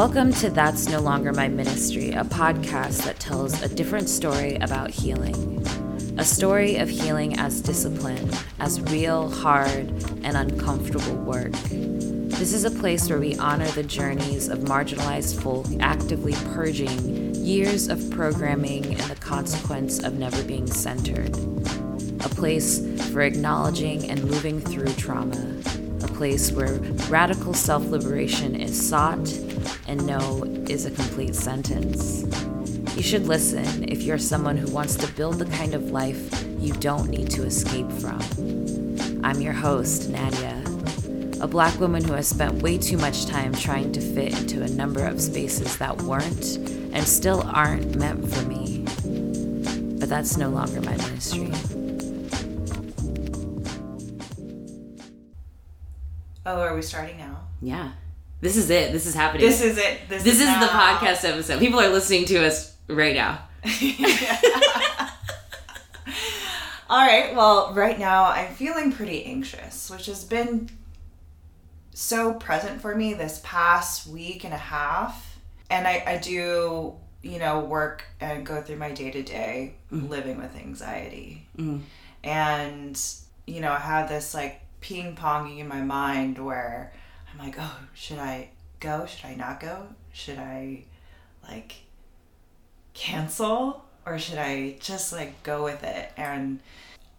Welcome to That's No Longer My Ministry, a podcast that tells a different story about healing. A story of healing as discipline, as real, hard, and uncomfortable work. This is a place where we honor the journeys of marginalized folk actively purging years of programming and the consequence of never being centered. A place for acknowledging and moving through trauma. Place where radical self liberation is sought and no is a complete sentence. You should listen if you're someone who wants to build the kind of life you don't need to escape from. I'm your host, Nadia, a black woman who has spent way too much time trying to fit into a number of spaces that weren't and still aren't meant for me. But that's no longer my ministry. Oh, are we starting now? Yeah. This is it. This is happening. This is it. This, This is now. the podcast episode. People are listening to us right now. All right. Well, right now I'm feeling pretty anxious, which has been so present for me this past week and a half. And I, I do, you know, work and go through my day to day living with anxiety. Mhm. And, you know, I have this like ping ponging in my mind where I'm like, oh, should I go? Should I not go? Should I like cancel or should I just like go with it? And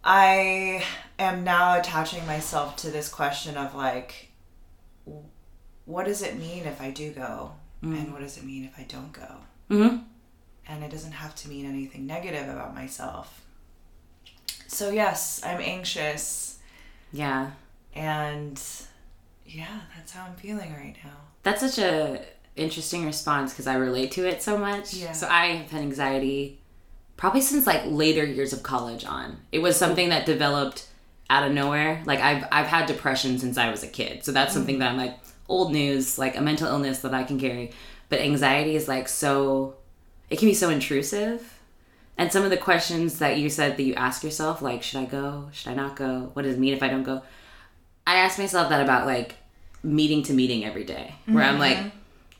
I am now attaching myself to this question of like, what does it mean if I do go? And what does it mean if I don't go? Mm-hmm. And it doesn't have to mean anything negative about myself. So, yes, I'm anxious. Yeah. And yeah, that's how I'm feeling right now. That's such a interesting response because I relate to it so much. Yeah. So I have had anxiety probably since like later years of college on. It was something that developed out of nowhere. Like I've I've had depression since I was a kid. So that's something mm-hmm. that I'm like old news, like a mental illness that I can carry. But anxiety is like so it can be so intrusive. And some of the questions that you said that you ask yourself, like, should I go? Should I not go? What does it mean if I don't go? I ask myself that about like meeting to meeting every day, where I'm like, mm-hmm.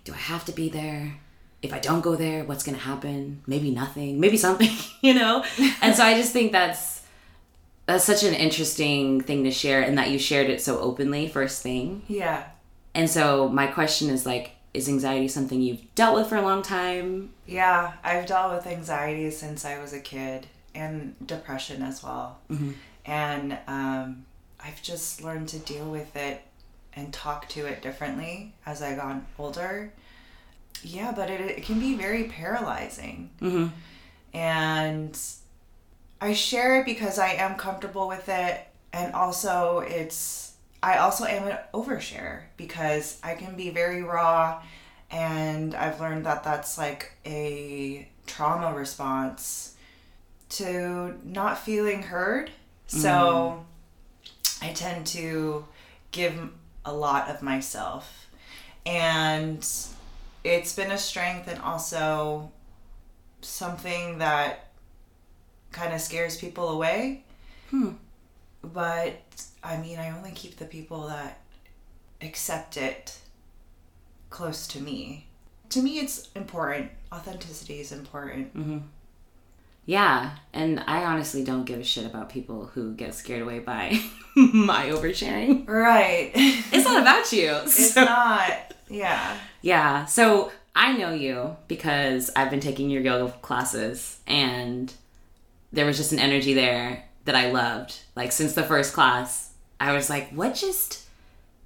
do I have to be there? If I don't go there, what's going to happen? Maybe nothing, maybe something, you know? And so I just think that's that's such an interesting thing to share and that you shared it so openly first thing. Yeah. And so my question is like is anxiety something you've dealt with for a long time? Yeah, I've dealt with anxiety since I was a kid and depression as well. And um, I've just learned to deal with it and talk to it differently as I got older. Yeah, but it, it can be very paralyzing. Mhm. And I share it because I am comfortable with it. And also, it's, I also am an overshare because I can be very raw. And I've learned that that's like a trauma response to not feeling heard. So I tend to give a lot of myself. And it's been a strength and also something that kind of scares people away. Hmm. But I mean, I only keep the people that accept it close to me. To me, it's important. Authenticity is important. Mm-hmm. Yeah, and I honestly don't give a shit about people who get scared away by my oversharing. Right. It's not about you. it's So- not. Yeah. Yeah. So I know you because I've been taking your yoga classes and there was just an energy there that I loved. Like since the first class, I was like, what just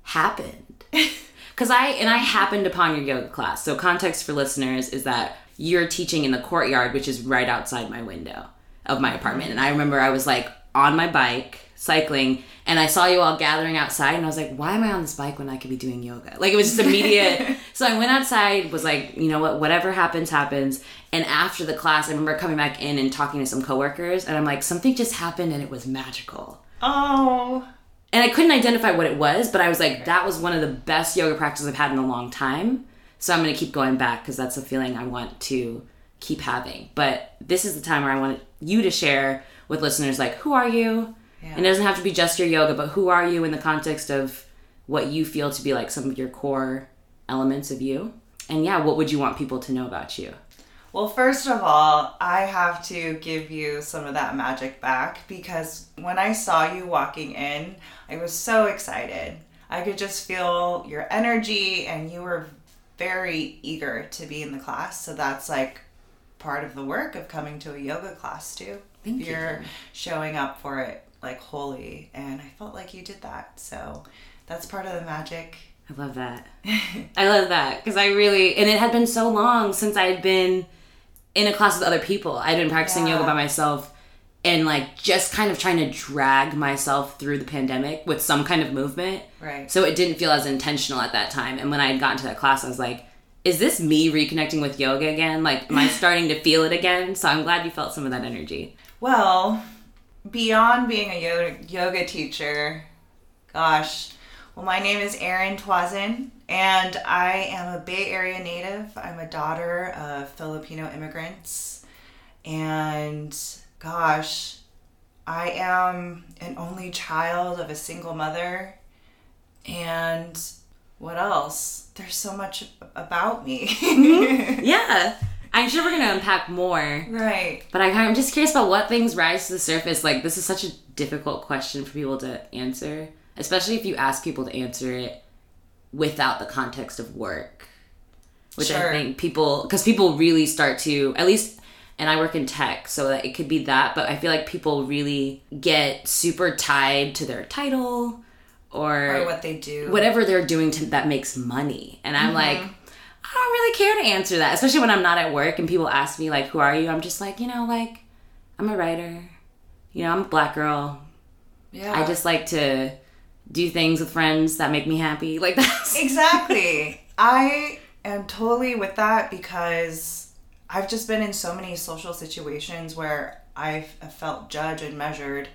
happened? Cuz I and I happened upon your yoga class. So context for listeners is that you're teaching in the courtyard which is right outside my window of my apartment. And I remember I was like on my bike cycling and I saw you all gathering outside and I was like, why am I on this bike when I could be doing yoga? Like it was just immediate. so I went outside, was like, you know what, whatever happens, happens. And after the class, I remember coming back in and talking to some coworkers and I'm like, something just happened and it was magical. Oh. And I couldn't identify what it was, but I was like, that was one of the best yoga practices I've had in a long time. So I'm going to keep going back because that's a feeling I want to keep having. But this is the time where I want you to share with listeners, like, who are you? Yeah. And it doesn't have to be just your yoga, but who are you in the context of what you feel to be like some of your core elements of you? and yeah, what would you want people to know about you? Well, first of all, I have to give you some of that magic back because when I saw you walking in, I was so excited. I could just feel your energy and you were very eager to be in the class. So that's like part of the work of coming to a yoga class too. Thank You're you. showing up for it like wholly and I felt like you did that. So that's part of the magic. I love that. I love that because I really, and it had been so long since I had been in a class with other people. I'd been practicing Yeah. yoga by myself and like just kind of trying to drag myself through the pandemic with some kind of movement. Right. So it didn't feel as intentional at that time. And when I had gotten to that class, I was like, is this me reconnecting with yoga again? Like, am I starting to feel it again? So I'm glad you felt some of that energy. Well, beyond being a yoga, yoga teacher, gosh, well, my name is Erin Twazin, and I am a Bay Area native. I'm a daughter of Filipino immigrants, and gosh, I am an only child of a single mother. And what else? There's so much about me. Mm-hmm. Yeah. I'm sure we're going to unpack more. right. But I, I'm just curious about what things rise to the surface. Like, this is such a difficult question for people to answer, especially if you ask people to answer it without the context of work. Which Sure. I think people, because people really start to, at least, and I work in tech, so that it could be that, but I feel like people really get super tied to their title or, Or what they do. whatever they're doing to, that makes money. And I'm mm-hmm. like, I don't really care to answer that, especially when I'm not at work and people ask me like, "Who are you?" I'm just like, you know, like I'm a writer. You know, I'm a black girl. Yeah. I just like to do things with friends that make me happy. Like that's exactly. I am totally with that because I've just been in so many social situations where I've felt judged and measured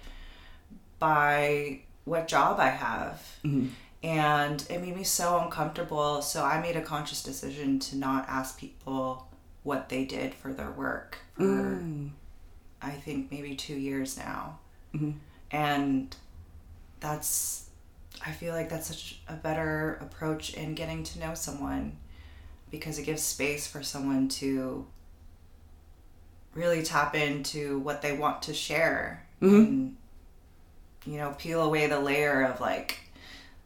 by what job I have. Mm-hmm. And it made me so uncomfortable. So I made a conscious decision to not ask people what they did for their work for, mm. I think, maybe two years now. Mm-hmm. And that's I feel like that's such a better approach in getting to know someone because it gives space for someone to really tap into what they want to share mm-hmm. and you know peel away the layer of like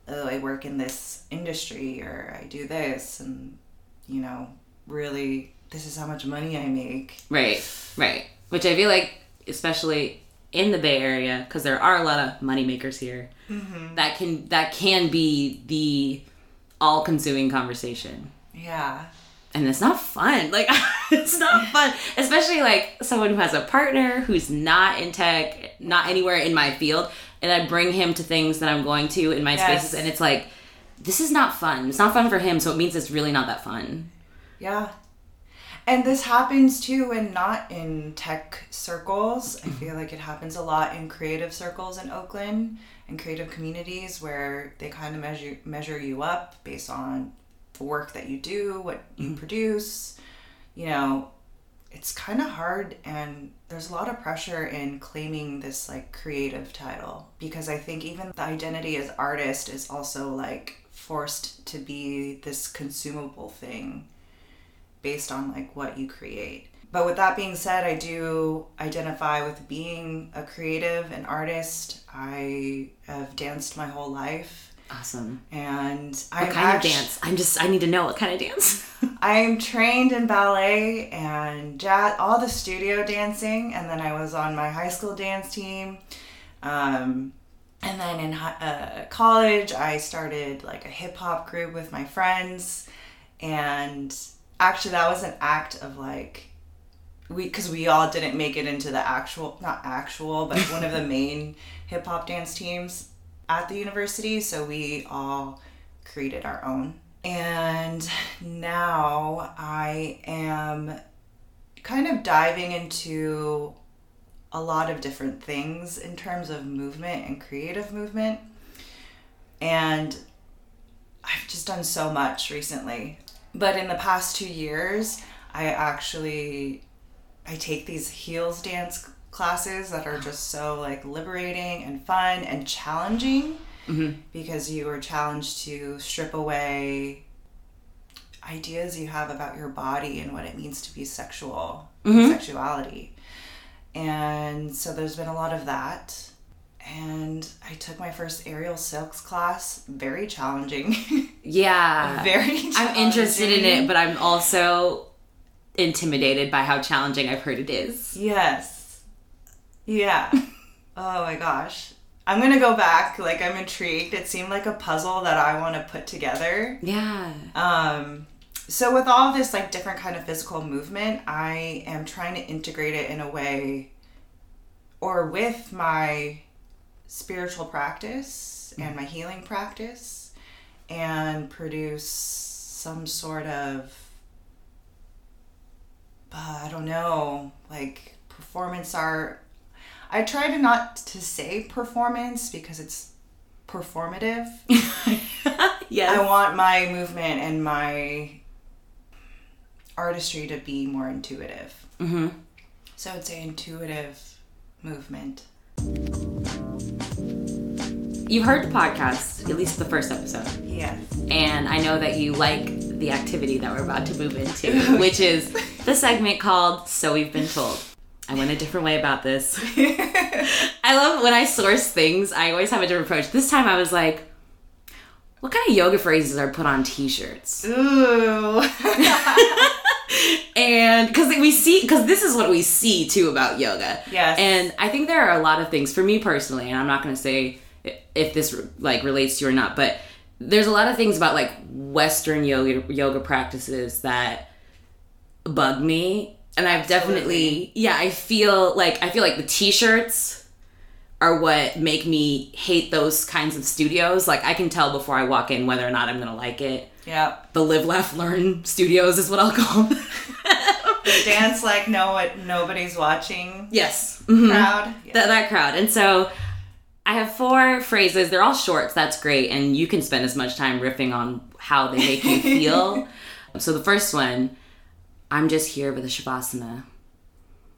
oh I work in this industry or I do this and you know really this is how much money I make right, right. Which I feel like, especially in the Bay Area, because there are a lot of moneymakers here, mm-hmm. that can that can be the all-consuming conversation. yeah and it's not fun. Like it's not fun, especially like someone who has a partner who's not in tech, not anywhere in my field, and I bring him to things that I'm going to in my Yes. spaces, and it's like this is not fun. It's not fun for him, so it means it's really not that fun. Yeah. And this happens too, and not in tech circles. I feel like it happens a lot in creative circles in Oakland and creative communities where they kind of measure measure you up based on the work that you do, what you mm-hmm. produce. You know, it's kind of hard, and there's a lot of pressure in claiming this like creative title because I think even the identity as artist is also like forced to be this consumable thing based on like what you create. But with that being said, I do identify with being a creative and artist. I have danced my whole life Awesome. and What I'm kind of dance? I'm just I need to know what kind of dance. I'm trained in ballet and jazz, all the studio dancing, and then I was on my high school dance team. Um, and then in uh, college, I started like a hip hop group with my friends, and actually, that was an act of like we because we all didn't make it into the actual not actual but one of the main hip hop dance teams at the university so we all created our own and now i am kind of diving into a lot of different things in terms of movement and creative movement and I've just done so much recently. But in the past two years, I actually I take these heels dance classes that are just so like liberating and fun and challenging because you are challenged to strip away ideas you have about your body and what it means to be sexual, Mhm. sexuality. And so there's been a lot of that. And I took my first aerial silks class, very challenging. Yeah. very challenging. I'm interested in it, but I'm also intimidated by how challenging I've heard it is. Yes. Yeah. oh my gosh. I'm gonna go back. Like I'm intrigued. It seemed like a puzzle that I want to put together. Yeah. Um, so with all this like different kind of physical movement, I am trying to integrate it in a way, or with my spiritual practice and my healing practice, and produce some sort of uh, I don't know, like performance art. I try to not to say performance because it's performative. yes. I want my movement and my artistry to be more intuitive. hmm So I would say intuitive movement. You've heard the podcast, at least the first episode. Yes. And I know that you like the activity that we're about to move into, which is the segment called So We've Been Told. I went a different way about this. I love when I source things, I always have a different approach. This time I was like, what kind of yoga phrases are put on t shirts? Ooh. and because we see because this is what we see too about yoga Yes. and i think there are a lot of things for me personally and i'm not going to say if this like relates to you or not but there's a lot of things about like western yoga yoga practices that bug me and i've definitely yeah i feel like i feel like the t-shirts are what make me hate those kinds of studios. Like i can tell before i walk in whether or not i'm to like it. Yeah. the live laugh learn studios is what i'll call them. The dance like no what nobody's watching. Yes. Mhm. crowd. That, that crowd. And so i have four phrases they're all shorts that's great and you can spend as much time riffing on how they make you feel so the first one i'm just here with a shavasana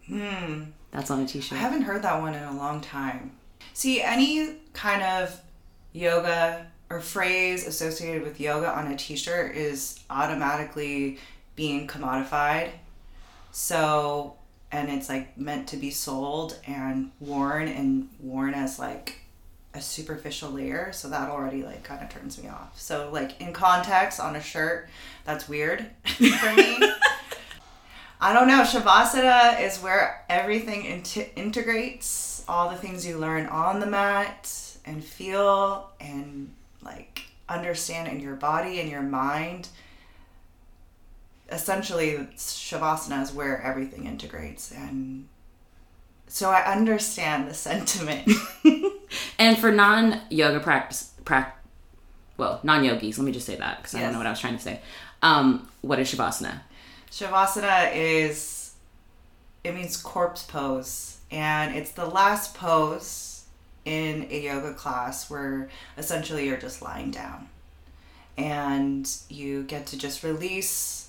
Hmm. that's on a t shirt. I haven't heard that one in a long time. See, any kind of yoga or phrase associated with yoga on a t shirt is automatically being commodified. So, and it's like meant to be sold and worn and worn as like a superficial layer. So that already like kind of turns me off. So, like in context on a shirt, that's weird for me. I don't know. Shavasana is where everything int- integrates all the things you learn on the mat and feel and like understand in your body and your mind. Essentially, Shavasana is where everything integrates. And so I understand the sentiment. and for non-yoga practice prac well non-yogis let me just say that because i don't know what i was trying to say um what is shavasana Shavasana is it means corpse pose and it's the last pose in a yoga class where essentially you're just lying down and you get to just release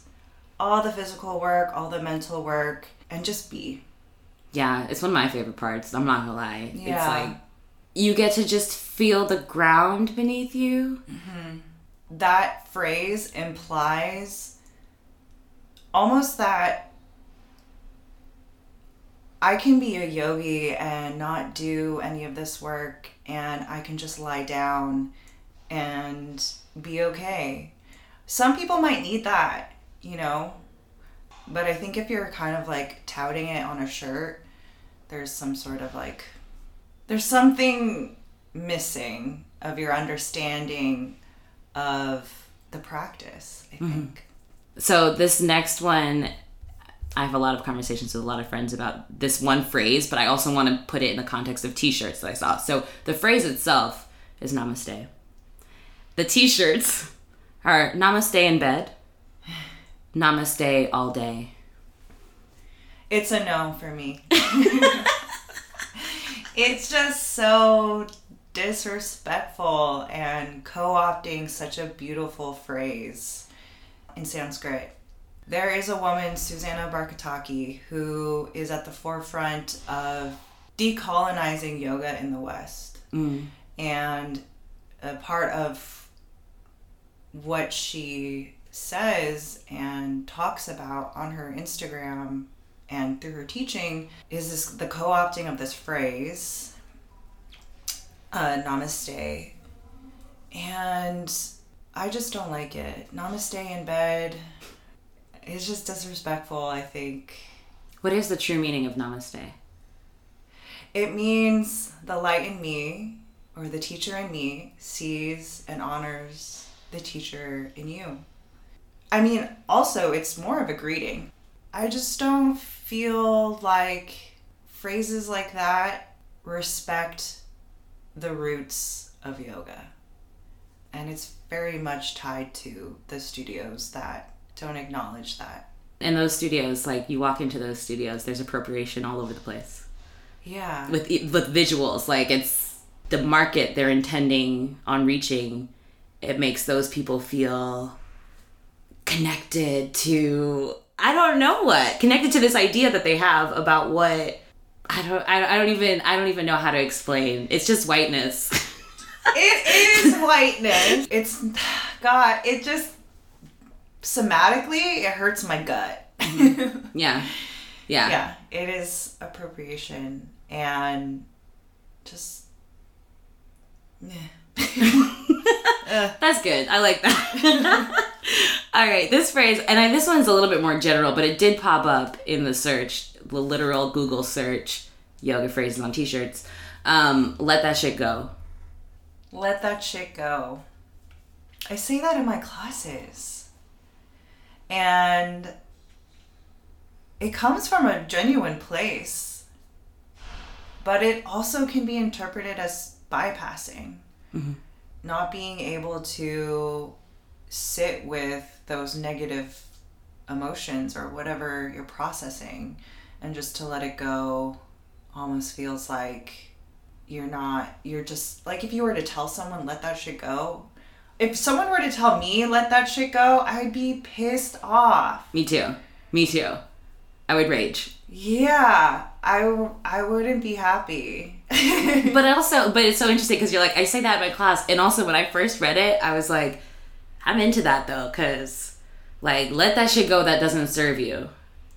all the physical work, all the mental work and just be. yeah it's one of my favorite parts i'm not gonna lie it's Yeah. like you get to just feel the ground beneath you mm-hmm. That phrase implies almost that I can be a yogi and not do any of this work and I can just lie down and be okay. Some people might need that, you know, but I think if you're kind of like touting it on a shirt, there's some sort of like, there's something missing of your understanding of the practice, I mm-hmm. think. So this next one, I have a lot of conversations with a lot of friends about this one phrase, but I also want to put it in the context of T-shirts that I saw. So the phrase itself is Namaste. The T-shirts are Namaste in bed, Namaste all day. It's a no for me. it's just so disrespectful and co opting such a beautiful phrase in Sanskrit. There is a woman, Susanna Barkataki, who is at the forefront of decolonizing yoga in the West. Mm. And a part of what she says and talks about on her Instagram and through her teaching is this the co-opting of this phrase uh, namaste. And i just don't like it. Namaste in bed. Is just disrespectful i think. What is the true meaning of namaste? it means the light in me or the teacher in me sees and honors the teacher in you i mean also it's more of a greeting i just don't feel like phrases like that respect the roots of yoga and it's very much tied to the studios that don't acknowledge that In those studios, like you walk into those studios, there's appropriation all over the place yeah with with visuals. Like it's the market they're intending on reaching. It makes those people feel connected to I don't know what connected to this idea that they have about what I don't I, I don't even I don't even know how to explain. It's just whiteness. it is whiteness. It's God. It just somatically it hurts my gut. Mm-hmm. yeah. Yeah. yeah, it is appropriation and just. Yeah. That's good. I like that. All right, this phrase, and I, this one's a little bit more general, but it did pop up in the search, the literal Google search, yoga phrases on t-shirts. Um, let that shit go. Let that shit go. I say that in my classes. And it comes from a genuine place. But it also can be interpreted as bypassing. Mm-hmm. Not being able to sit with those negative emotions or whatever you're processing and just to let it go almost feels like you're not you're just like if you were to tell someone let that shit go if someone were to tell me let that shit go i'd be pissed off Me too. Me too. I would rage. Yeah i w- i wouldn't be happy But also, but it's so interesting because you're like, I say that in my class, and also when I first read it, I was like, I'm into that though, because like let that shit go that doesn't serve you,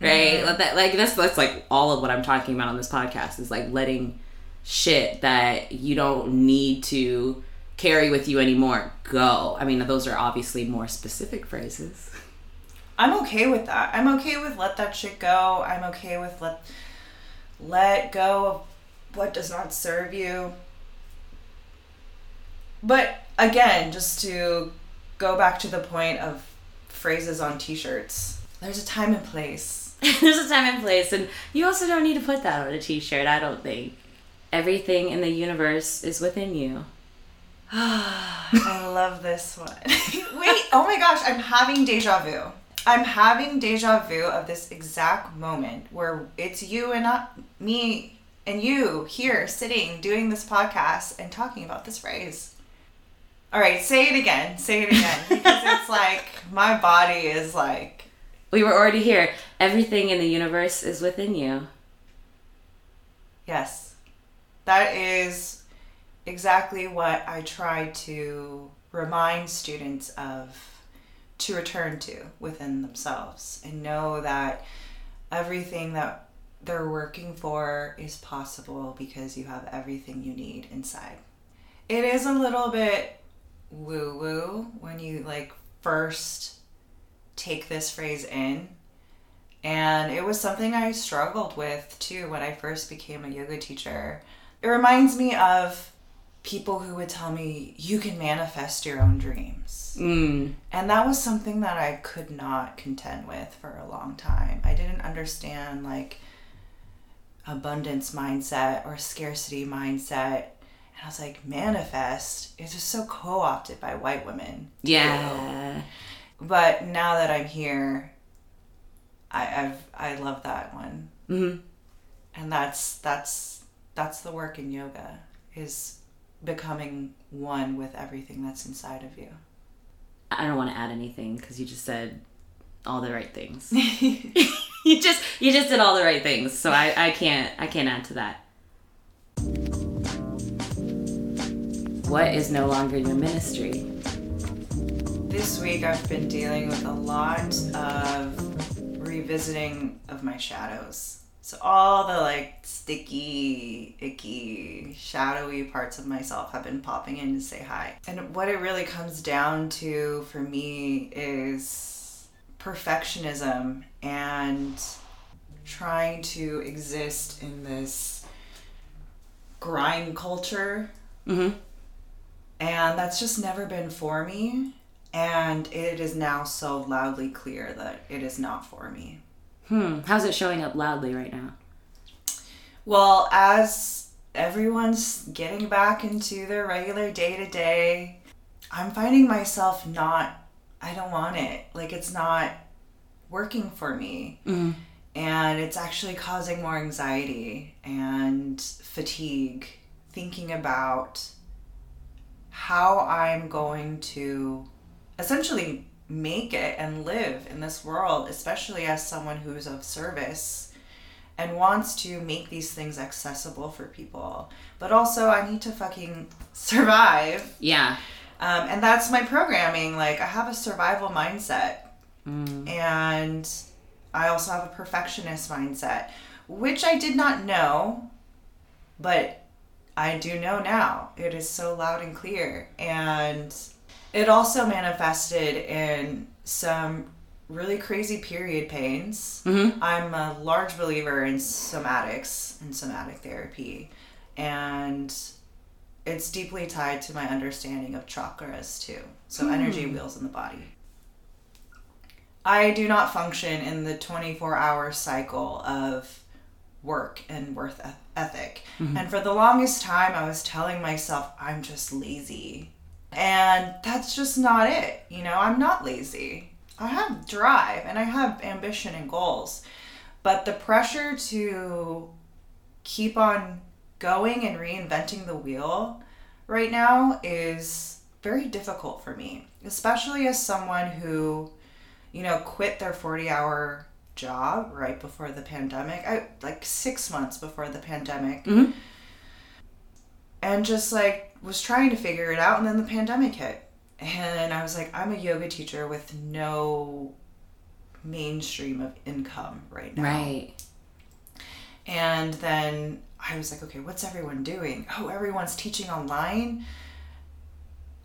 right? Let that like that's that's like all of what I'm talking about on this podcast is like letting shit that you don't need to carry with you anymore go. I mean, those are obviously more specific phrases. I'm okay with that i'm okay with let that shit go i'm okay with let let go of what does not serve you but again just to go back to the point of phrases on t-shirts there's a time and place There's a time and place, and you also don't need to put that on a t-shirt. I don't think everything in the universe is within you. I love this one. Wait, oh my gosh, I'm having deja vu. I'm having deja vu of this exact moment where it's you and not me and you here sitting doing this podcast and talking about this phrase. All right, say it again. Say it again because it's like my body is like We were already here. Everything in the universe is within you. Yes. That is exactly what I try to remind students of to return to within themselves and know that everything that they're working for is possible because you have everything you need inside. It is a little bit woo woo when you like first take this phrase in and it was something I struggled with too when I first became a yoga teacher. It reminds me of people who would tell me, you can manifest your own dreams. Mm. And that was something that I could not contend with for a long time. I didn't understand like abundance mindset or scarcity mindset. And I was like, manifest is just so co opted by white women. Yeah. But now that I'm here, I I've I love that one. hmm And that's that's that's the work in yoga is becoming one with everything that's inside of you. I don't want to add anything because you just said all the right things. you just you just did all the right things, so I, I can't I can't add to that. What is no longer your ministry? this week I've been dealing with a lot of revisiting of my shadows. So all the like sticky, icky, shadowy parts of myself have been popping in to say hi. And what it really comes down to for me is perfectionism and trying to exist in this grind culture. Mm-hmm. And that's just never been for me. And it is now so loudly clear that it is not for me. Hmm. How's it showing up loudly right now? Well, as everyone's getting back into their regular day to day, I'm finding myself not, I don't want it. Like, it's not working for me. Mm-hmm. And it's actually causing more anxiety and fatigue thinking about how I'm going to essentially make it and live in this world, especially as someone who's of service and wants to make these things accessible for people. But also, I need to fucking survive. Yeah. Um, and that's my programming. Like, I have a survival mindset. Mm. And I also have a perfectionist mindset, which I did not know, but I do know now. It is so loud and clear. And it also manifested in some really crazy period pains. Mm-hmm. I'm a large believer in somatics and somatic therapy. And it's deeply tied to my understanding of chakras too. So, energy wheels in the body. I do not function in the 24 hour cycle of work and worth eth- ethic. And for the longest time, I was telling myself, I'm just lazy. And that's just not it. You know, I'm not lazy. I have drive and I have ambition and goals. But the pressure to keep on going and reinventing the wheel right now is very difficult for me, especially as someone who, you know, quit their 40 hour job right before the pandemic. I like 6 months before the pandemic. Mhm. And just like was trying to figure it out and then the pandemic hit. And I was like I'm a yoga teacher with no mainstream of income right now. Right. And then I was like, okay, what's everyone doing? Oh, everyone's teaching online.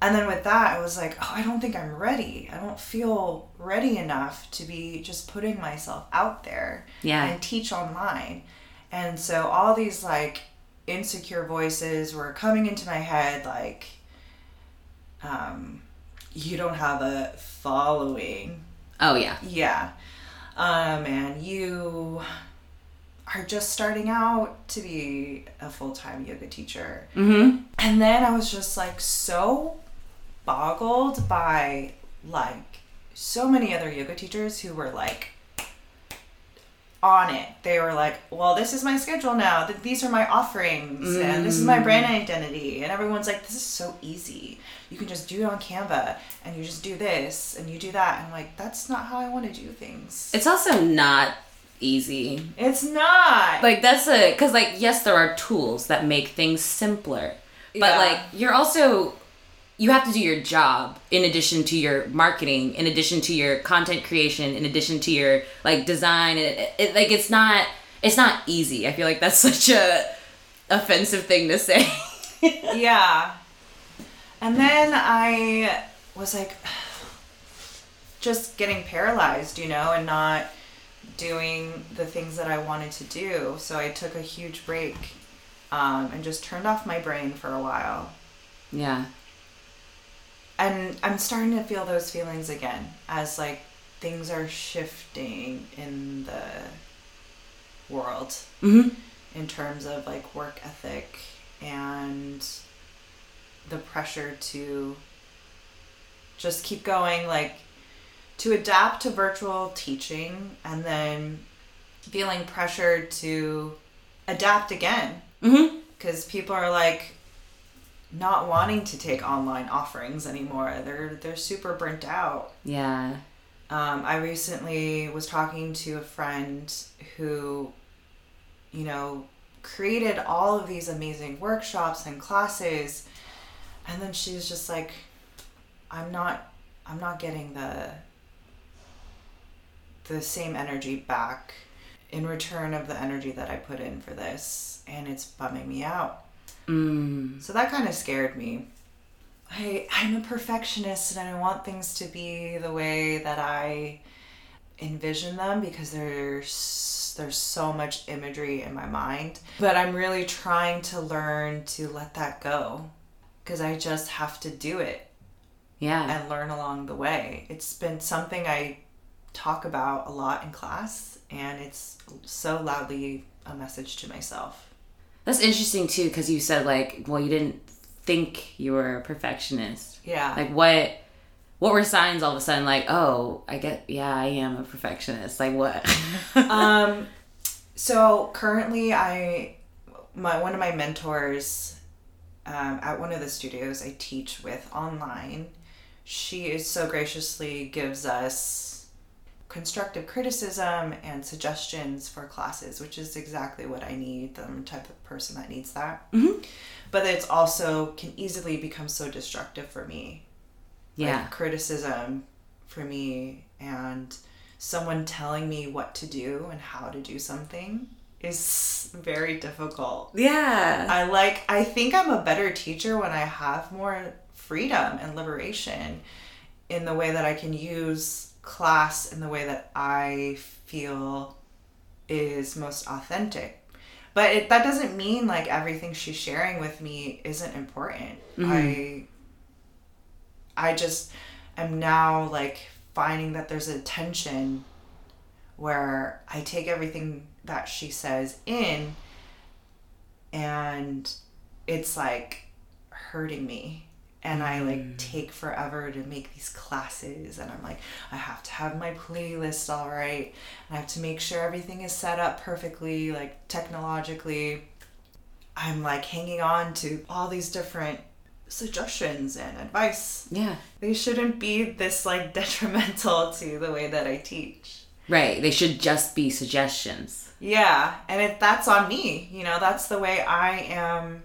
And then with that, I was like, oh, I don't think I'm ready. I don't feel ready enough to be just putting myself out there Yeah. and teach online. And so all these like insecure voices were coming into my head like, um, you don't have a following Oh yeah. yeah. Um, and you are just starting out to be a full time yoga teacher. Mm-hmm. And then I was just like so boggled by like so many other yoga teachers who were like on it. They were like, well, this is my schedule now. Th- These are my offerings. And this is my mm. brand identity. And everyone's like, this is so easy. You can just do it on Canva and you just do this and you do that. And I'm like, that's not how I want to do things. It's also not easy. It's not. Like that's a because like yes, there are tools that make things simpler, but Yeah. like you're also you have to do your job in addition to your marketing, in addition to your content creation, in addition to your like design. It, it, like it's not it's not easy. I feel like that's such a offensive thing to say. yeah. And then I was like, just getting paralyzed, you know, and not doing the things that I wanted to do. So I took a huge break um, and just turned off my brain for a while. yeah. And I'm starting to feel those feelings again as like things are shifting in the world Mm-hmm. in terms of like work ethic and the pressure to just keep going like to adapt to virtual teaching and then feeling pressured to adapt again Mm-hmm. because people are like not wanting to take online offerings anymore they're they're super burnt out Yeah. um, I recently was talking to a friend who, you know, created all of these amazing workshops and classes, and then she was just like, "I'm not, I'm not getting the the same energy back in return of the energy that I put in for this and it's bumming me out. Mm. So that kind of scared me. I I'm a perfectionist and I want things to be the way that I envision them because there's there's so much imagery in my mind. But I'm really trying to learn to let that go because I just have to do it Yeah. and learn along the way. It's been something I talk about a lot in class and it's so loudly a message to myself. That's interesting too, because you said like, well, you didn't think you were a perfectionist. Yeah. Like what? What were signs all of a sudden? Like, oh, I get, yeah, I am a perfectionist. Like what? um so currently i my one of my mentors um, at one of the studios i teach with online she is so graciously gives us constructive criticism and suggestions for classes which is exactly what i need i'm the type of person that needs that Mhm. but it's also can easily become so destructive for me yeah. like criticism for me and someone telling me what to do and how to do something is very difficult. yeah. I like I think I'm a better teacher when I have more freedom and liberation in the way that I can use class in the way that I feel is most authentic. But it, that doesn't mean like everything she's sharing with me isn't important. Mm-hmm. I I just am now like finding that there's a tension where I take everything that she says in and it's like hurting me and I like mm. take forever to make these classes and I'm like I have to have my playlist all right and I have to make sure everything is set up perfectly like technologically I'm like hanging on to all these different suggestions and advice yeah. they shouldn't be this like detrimental to the way that I teach Right. They should just be suggestions. yeah, and if that's on me, you know, that's the way I am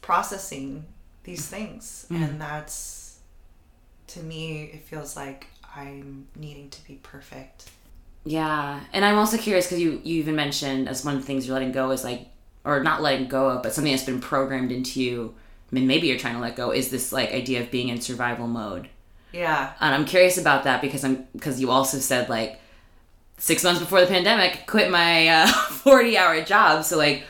processing these things. And that's to me it feels like I'm needing to be perfect. Yeah, and I'm also curious because you you even mentioned as one of the things you're letting go is like, or not letting go of, but something that's been programmed into you. I mean, maybe you're trying to let go. Is this like idea of being in survival mode? Yeah. And I'm curious about that because I'm because you also said like six months before the pandemic, quit my uh, 40 hour job. So like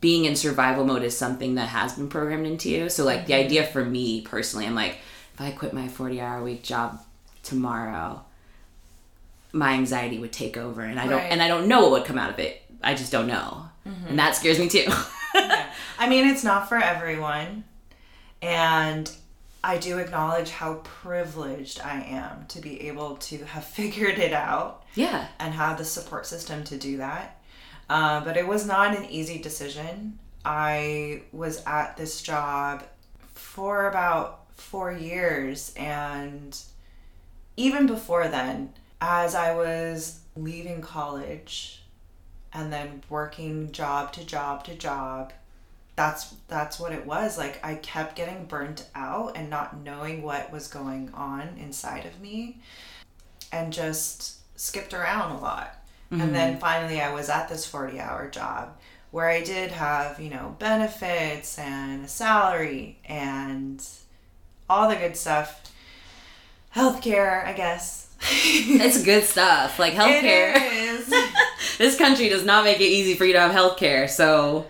being in survival mode is something that has been programmed into you. So like the mm-hmm. idea for me personally, I'm like, if I quit my 40 hour week job tomorrow, my anxiety would take over and I don't Right. and I don't know what would come out of it. I just don't know. Mm-hmm. And that scares me too. yeah. I mean, it's not for everyone. And I do acknowledge how privileged I am to be able to have figured it out yeah. and have the support system to do that. Uh, but it was not an easy decision. I was at this job for about four years, and even before then, as I was leaving college and then working job to job to job, that's that's what it was. Like I kept getting burnt out and not knowing what was going on inside of me, and just skipped around a lot. And mm-hmm. then finally, I was at this 40 hour job where I did have, you know, benefits and a salary and all the good stuff. Healthcare, I guess. It's good stuff. Like healthcare. It is. this country does not make it easy for you to have healthcare. So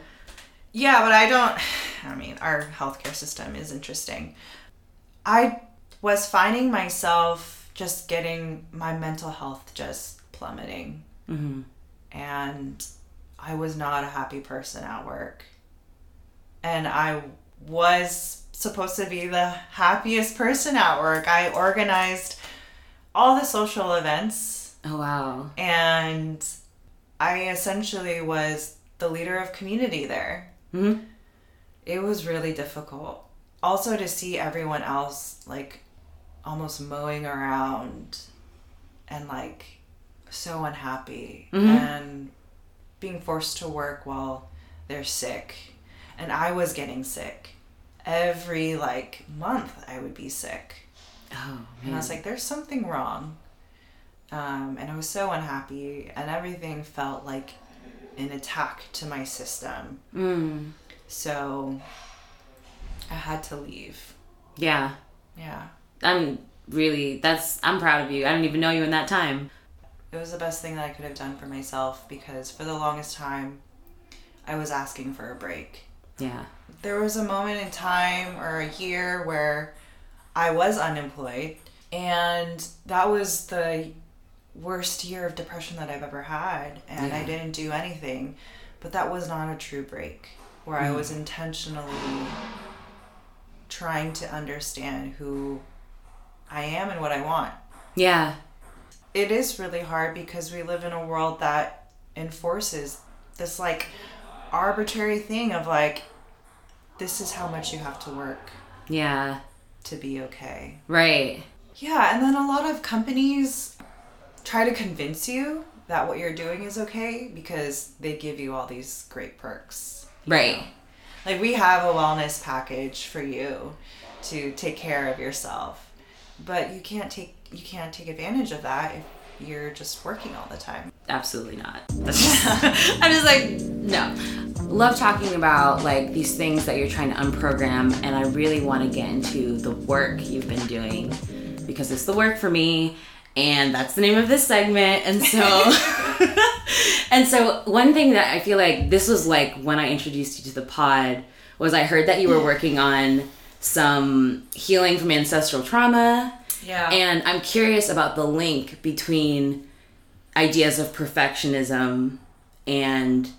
yeah, but I don't. I mean, our healthcare system is interesting. I was finding myself just getting my mental health just plummeting. Mhm. And I was not a happy person at work. And I was supposed to be the happiest person at work. I organized all the social events Oh wow. and I essentially was the leader of community there. Mhm. It was really difficult. Also to see everyone else like almost mowing around and like so unhappy Mhm. and being forced to work while they're sick. And I was getting sick. Every like month I would be sick. Oh, And I was like, there's something wrong. Um, and I was so unhappy, and everything felt like an attack to my system. mm, So I had to leave. yeah. Yeah. I'm really, that's, I'm proud of you. I didn't even know you in that time. It was the best thing that I could have done for myself because for the longest time, I was asking for a break. Yeah. There was a moment in time or a year where I was unemployed, and that was the worst year of depression that I've ever had, and I didn't do anything. But that was not a true break where I mm. was intentionally trying to understand who I am and what I want. Yeah. It is really hard because we live in a world that enforces this like arbitrary thing of like this is how much you have to work Yeah. to be okay. Right. Yeah, and then a lot of companies try to convince you that what you're doing is okay because they give you all these great perks. Right. know? Like we have a wellness package for you to take care of yourself. But you can't take you can't take advantage of that if you're just working all the time. Absolutely not. Just- I'm just like, no. Love talking about like these things that you're trying to unprogram, and I really want to get into the work you've been doing because it's the work for me, and that's the name of this segment. And so, and so, one thing that I feel like this was like when I introduced you to the pod was I heard that you were working on some healing from ancestral trauma. Yeah. And I'm curious about the link between ideas of perfectionism and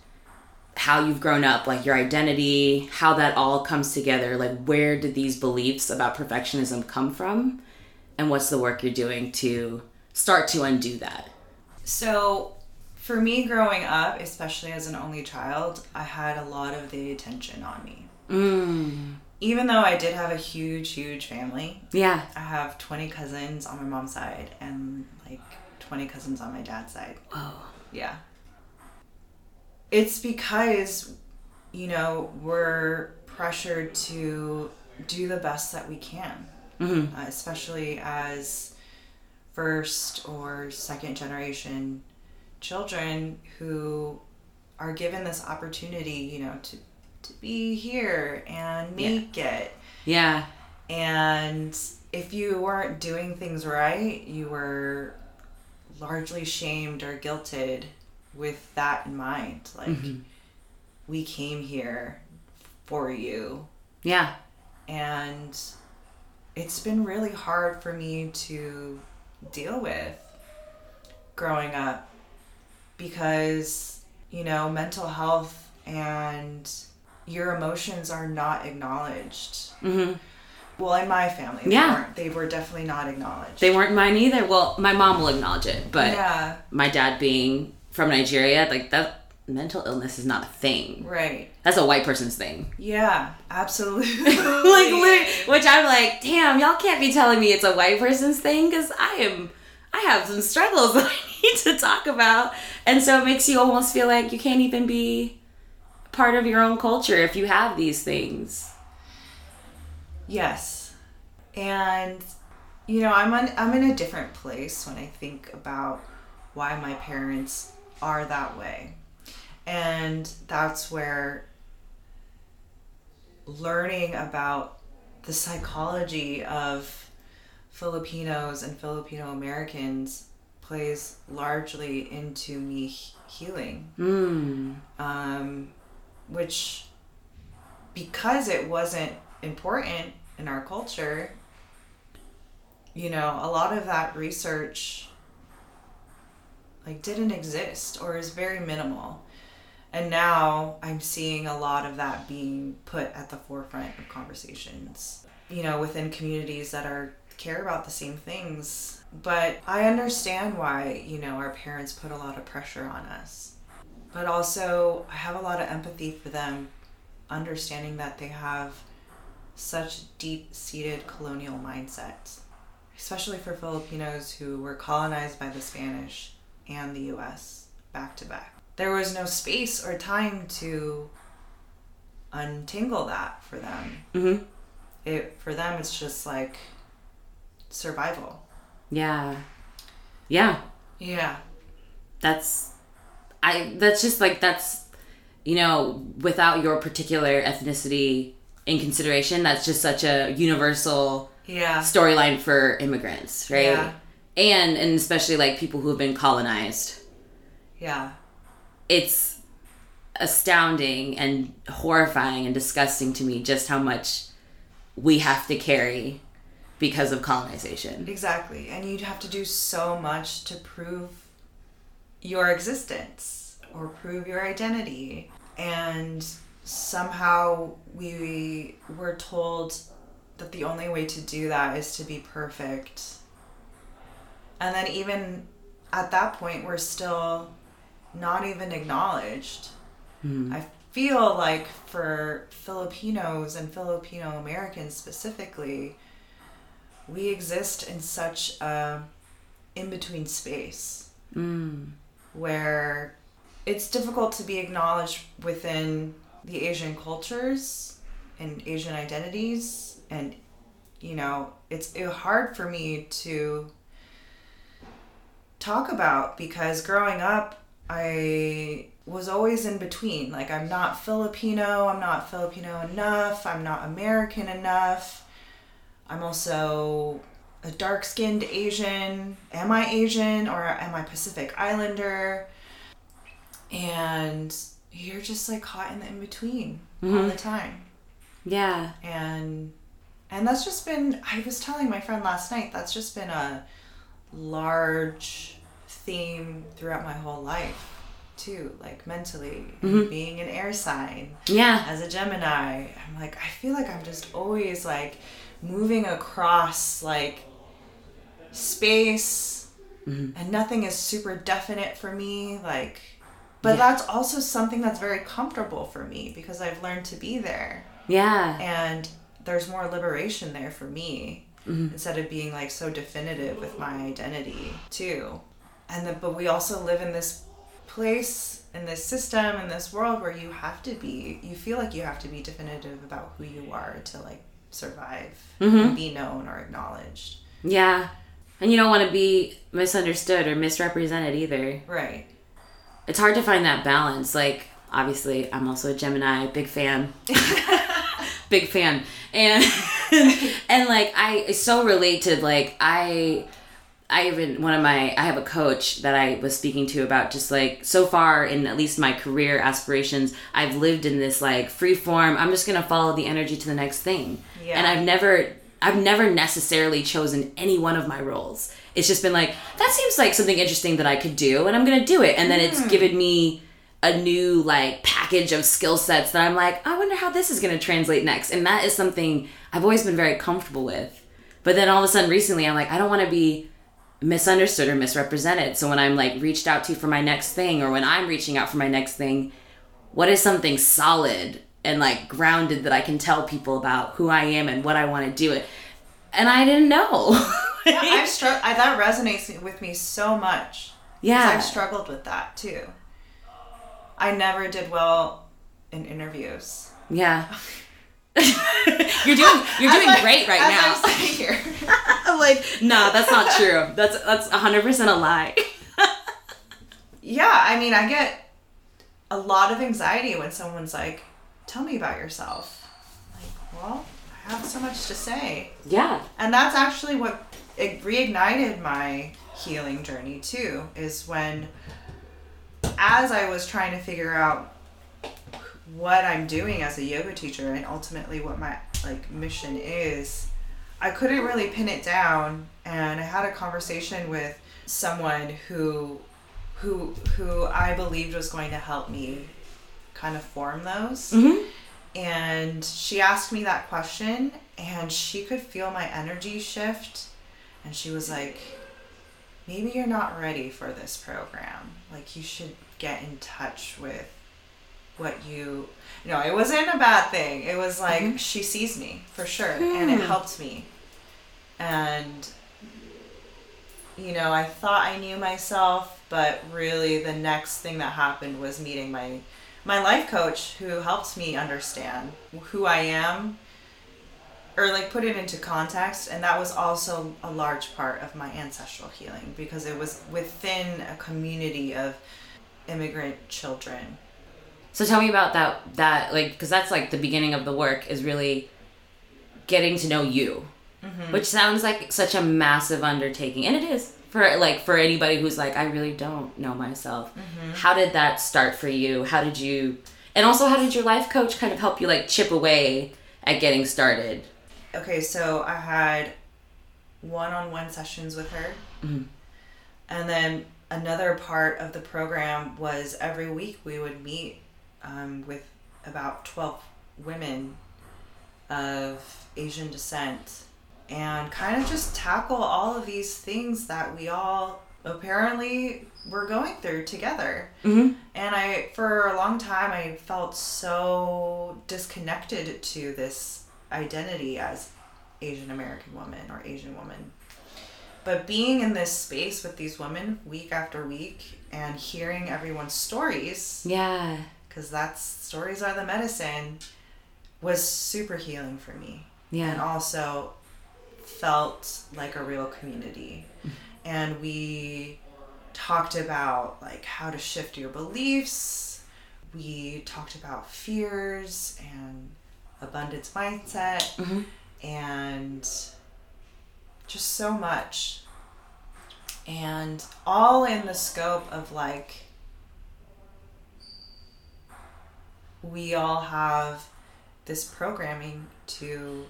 how you've grown up, like your identity, how that all comes together. Like, where did these beliefs about perfectionism come from? And what's the work you're doing to start to undo that? So, for me growing up, especially as an only child, I had a lot of the attention on me. Mm. Even though I did have a huge, huge family, Yeah. I have 20 cousins on my mom's side and like 20 cousins on my dad's side. Whoa. Yeah. It's because, you know, we're pressured to do the best that we can, Mm-hmm. uh, especially as first or second generation children who are given this opportunity, you know, to, to be here and make it. Yeah. And if you weren't doing things right, you were largely shamed or guilted with that in mind. Like, mm-hmm. we came here for you. Yeah. And it's been really hard for me to deal with growing up because, you know, mental health and your emotions are not acknowledged. Mm-hmm. Well, in my family, they, Yeah. weren't, they were definitely not acknowledged. They weren't mine either. Well, my mom will acknowledge it, but yeah, my dad being from Nigeria, like that mental illness is not a thing. right. That's a white person's thing. Yeah, absolutely. like which I'm like, damn, y'all can't be telling me it's a white person's thing because I am, I have some struggles that I need to talk about, and so it makes you almost feel like you can't even be part of your own culture if you have these things. Yes. And you know, I'm on, I'm in a different place when I think about why my parents are that way. And that's where learning about the psychology of Filipinos and Filipino Americans plays largely into me healing. Mm. Um, which, because it wasn't important in our culture, you know, a lot of that research like didn't exist or is very minimal. And now I'm seeing a lot of that being put at the forefront of conversations, you know, within communities that are care about the same things. But I understand why, you know, our parents put a lot of pressure on us. But also, I have a lot of empathy for them, understanding that they have such deep seated colonial mindsets, especially for Filipinos who were colonized by the Spanish and the US back to back. There was no space or time to untangle that for them. Mm-hmm. It for them it's just like survival. Yeah. Yeah. Yeah. That's I that's just like that's you know, without your particular ethnicity in consideration, that's just such a universal Yeah. storyline for immigrants, right? Yeah. And and especially like people who have been colonized. Yeah. It's astounding and horrifying and disgusting to me just how much we have to carry because of colonization. Exactly. And you'd have to do so much to prove your existence or prove your identity. And somehow we were told that the only way to do that is to be perfect. And then, even at that point, we're still not even acknowledged. Hmm. I feel like for Filipinos and Filipino Americans specifically, we exist in such a in between space hmm. Where it's difficult to be acknowledged within the Asian cultures and Asian identities. And you know it's hard for me to talk about because growing up I was always in between. Like I'm not Filipino I'm not Filipino enough I'm not American enough. I'm also a dark skinned Asian. Am I Asian or am I Pacific Islander? And you're just like caught in the in between all the mm-hmm. time. Yeah. And and that's just been I was telling my friend last night, that's just been a large theme throughout my whole life too, like mentally. And mm-hmm. being an air sign Yeah. as a Gemini, I'm like, I feel like I'm just always like moving across like space mm-hmm. and nothing is super definite for me. Like, but that's also something that's very comfortable for me because I've learned to be there Yeah. and there's more liberation there for me mm-hmm. instead of being like so definitive with my identity too and then but we also live in this place in this system in this world where you have to be you feel like you have to be definitive about who you are to like survive mm-hmm. and be known or acknowledged Yeah. And you don't want to be misunderstood or misrepresented either. right It's hard to find that balance. Like, obviously, I'm also a Gemini, big fan. big fan. And and like I so related like I I even one of my I have a coach that I was speaking to about just like so far in at least my career aspirations, I've lived in this like free form, I'm just gonna follow the energy to the next thing. Yeah. And I've never I've never necessarily chosen any one of my roles. It's just been like, that seems like something interesting that I could do and I'm gonna do it. And then it's hmm. given me a new like package of skill sets that I'm like, I wonder how this is gonna translate next. And that is something I've always been very comfortable with. But then all of a sudden recently I'm like, I don't wanna be misunderstood or misrepresented. So when I'm like reached out to for my next thing or when I'm reaching out for my next thing, what is something solid and like grounded that I can tell people about who I am and what I want to do it. And I didn't know. yeah i've struck I, that resonates with me so much. yeah. I've struggled with that too. I never did well in interviews. Yeah. you're doing you're doing I- great right now. I'm here. I'm like, no, that's not true. That's that's 100% a lie. yeah, I mean, I get a lot of anxiety when someone's like, "Tell me about yourself." Like, well, I have so much to say, yeah. and that's actually what it reignited my healing journey too. Is when, as I was trying to figure out what I'm doing as a yoga teacher and ultimately what my like mission is, I couldn't really pin it down and I had a conversation with someone who who who I believed was going to help me kind of form those. Mm-hmm. And she asked me that question and she could feel my energy shift and she was like maybe you're not ready for this program. Like you should get in touch with what you no it wasn't a bad thing. It was like mm-hmm. she sees me for sure and it helped me. And you know i thought i knew myself but really the next thing that happened was meeting my my life coach who helped me understand who i am or like put it into context and that was also a large part of my ancestral healing because it was within a community of immigrant children. So tell me about that that like because that's like the beginning of the work is really getting to know you, mm-hmm. which sounds like such a massive undertaking, and it is for like for anybody who's like I really don't know myself. How did that start for you? How did you, and also how did your life coach kind of help you like chip away at getting started? okay so i had one-on-one sessions with her and then another part of the program was every week we would meet um, with about 12 women of asian descent and kind of just tackle all of these things that we all apparently were going through together Mm-hmm. and I, for a long time, I felt so disconnected to this identity as Asian American woman or Asian woman. But being in this space with these women week after week and hearing everyone's stories, Yeah. because that's stories are the medicine, was super healing for me. Yeah. And also felt like a real community. And we talked about like how to shift your beliefs. We talked about fears and abundance mindset Mhm. and just so much. And all in the scope of like we all have this programming to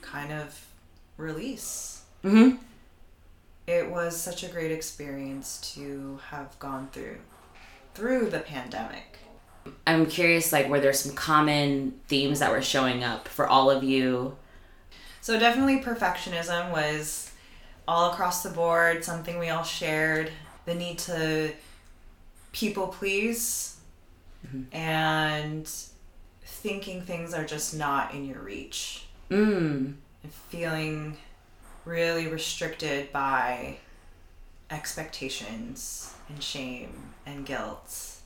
kind of release. Mm-hmm. It was such a great experience to have gone through through the pandemic. I'm curious, like, were there some common themes that were showing up for all of you? So definitely perfectionism was all across the board, something we all shared. The need to people please and thinking things are just not in your reach. Mm. And feeling really restricted by expectations and shame and guilt.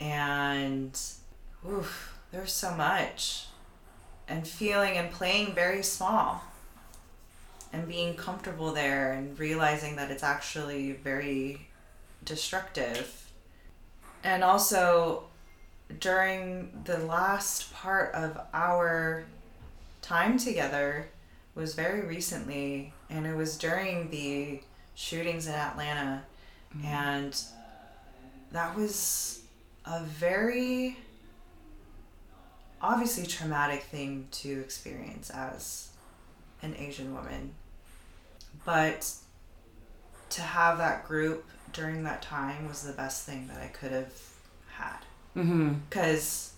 And oof, there's so much. And feeling and playing very small. And being comfortable there and realizing that it's actually very destructive. And also during the last part of our time together was very recently and it was during the shootings in Atlanta and that was a very obviously traumatic thing to experience as an Asian woman. But to have that group during that time was the best thing that I could have had. Mm-hmm. because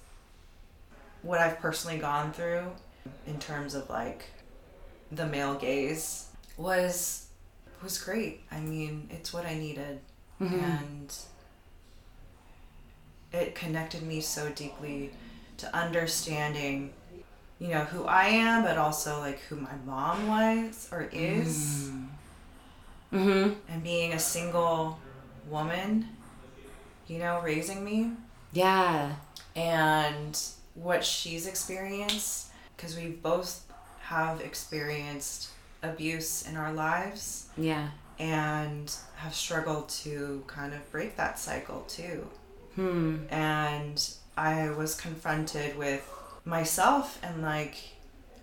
what I've personally gone through in terms of like the male gaze was was great. I mean, it's what I needed and it connected me so deeply to understanding you know who I am but also like who my mom was or is Mm-hmm. and being a single woman you know raising me Yeah. and what she's experienced because we've both have experienced abuse in our lives Yeah. and have struggled to kind of break that cycle too Hmm. and i was confronted with myself and like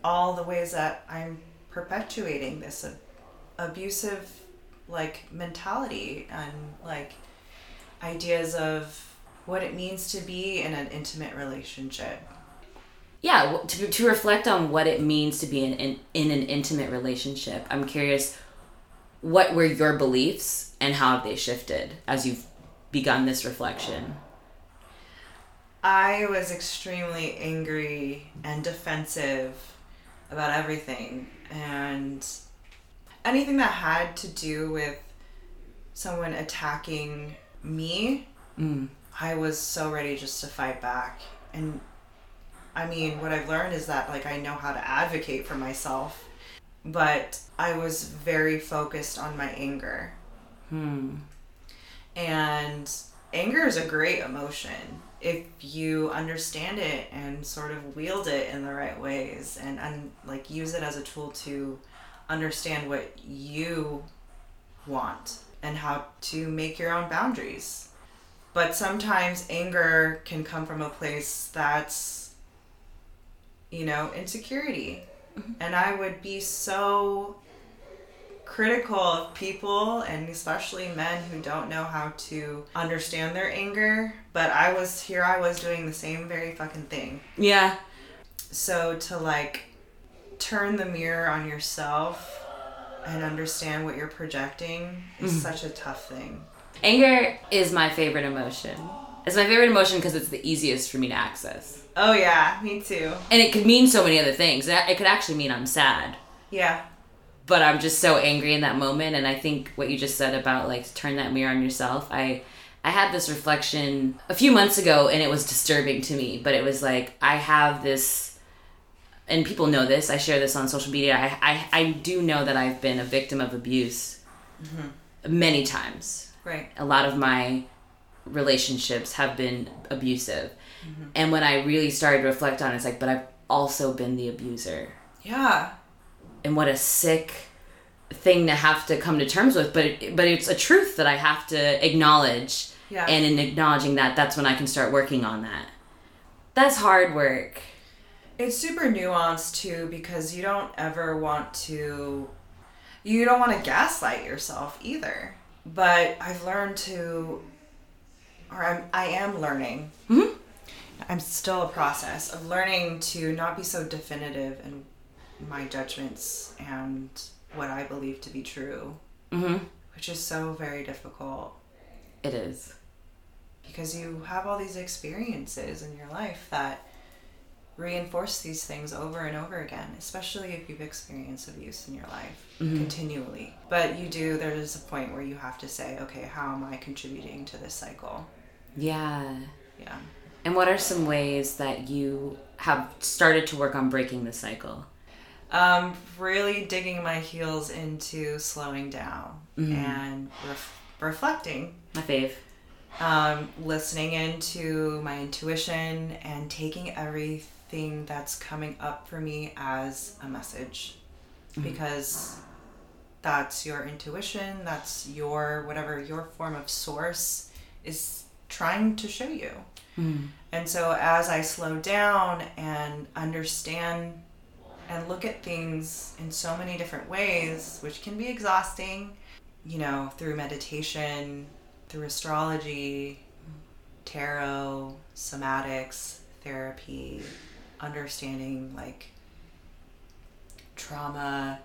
all the ways that i'm perpetuating this ab- abusive like mentality and like ideas of what it means to be in an intimate relationship Yeah. To, to reflect on what it means to be in, in in an intimate relationship, I'm curious, what were your beliefs and how have they shifted as you've begun this reflection? I was extremely angry and defensive about everything. And anything that had to do with someone attacking me, Mm. I was so ready just to fight back. And I mean, what I've learned is that, like, I know how to advocate for myself, but I was very focused on my anger. Hmm. And anger is a great emotion. if you understand it and sort of wield it in the right ways and, and like use it as a tool to understand what you want and how to make your own boundaries. But sometimes anger can come from a place that's, you know, insecurity. Mm-hmm. And I would be so critical of people and especially men who don't know how to understand their anger. But I was here, I was doing the same very fucking thing. Yeah. So to like turn the mirror on yourself and understand what you're projecting is mm-hmm. such a tough thing. Anger is my favorite emotion. It's my favorite emotion because it's the easiest for me to access. Oh yeah, me too. And it could mean so many other things. It could actually mean I'm sad. Yeah. but I'm just so angry in that moment and I think what you just said about like turn that mirror on yourself I I had this reflection a few months ago and it was disturbing to me but it was like I have this and people know this I share this on social media I I, I do know that I've been a victim of abuse mm-hmm. many times Right. a lot of my relationships have been abusive Mm-hmm. and when I really started to reflect on it it's like but I've also been the abuser Yeah. and what a sick thing to have to come to terms with but it, but it's a truth that I have to acknowledge Yeah. and in acknowledging that that's when I can start working on that that's hard work It's super nuanced too because you don't ever want to you don't want to gaslight yourself either. But I've learned to or I'm I am learning. Mm-hmm. I'm still a process of learning to not be so definitive in my judgments and what I believe to be true, mm-hmm. which is so very difficult it is because you have all these experiences in your life that reinforce these things over and over again, especially if you've experienced abuse in your life continually. But you do, there's a point where you have to say, okay, how am I contributing to this cycle? yeah Yeah. And what are some ways that you have started to work on breaking the cycle? Um, really digging my heels into slowing down and ref- reflecting. My fave. Um, listening into my intuition and taking everything that's coming up for me as a message. Because that's your intuition that's your whatever your form of source is trying to show you and so as i slow down and understand and look at things in so many different ways which can be exhausting you know through meditation through astrology, tarot, somatics, therapy, understanding like trauma,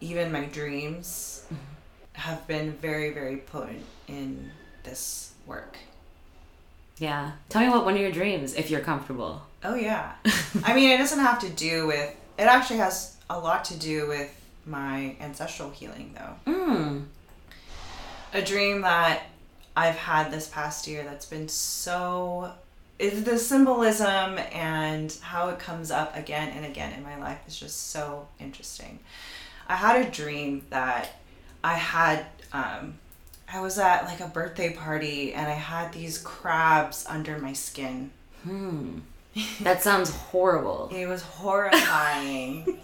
even my dreams mm-hmm. have been very, very potent in this work. Yeah tell me about one of your dreams if you're comfortable Oh, yeah. I mean, it doesn't have to do with, it actually has a lot to do with my ancestral healing, though. mm. a dream that I've had this past year that's been so is the symbolism and how it comes up again and again in my life is just so interesting. I had a dream that I had um I was at like a birthday party and I had these crabs under my skin. Hmm. That sounds horrible It was horrifying.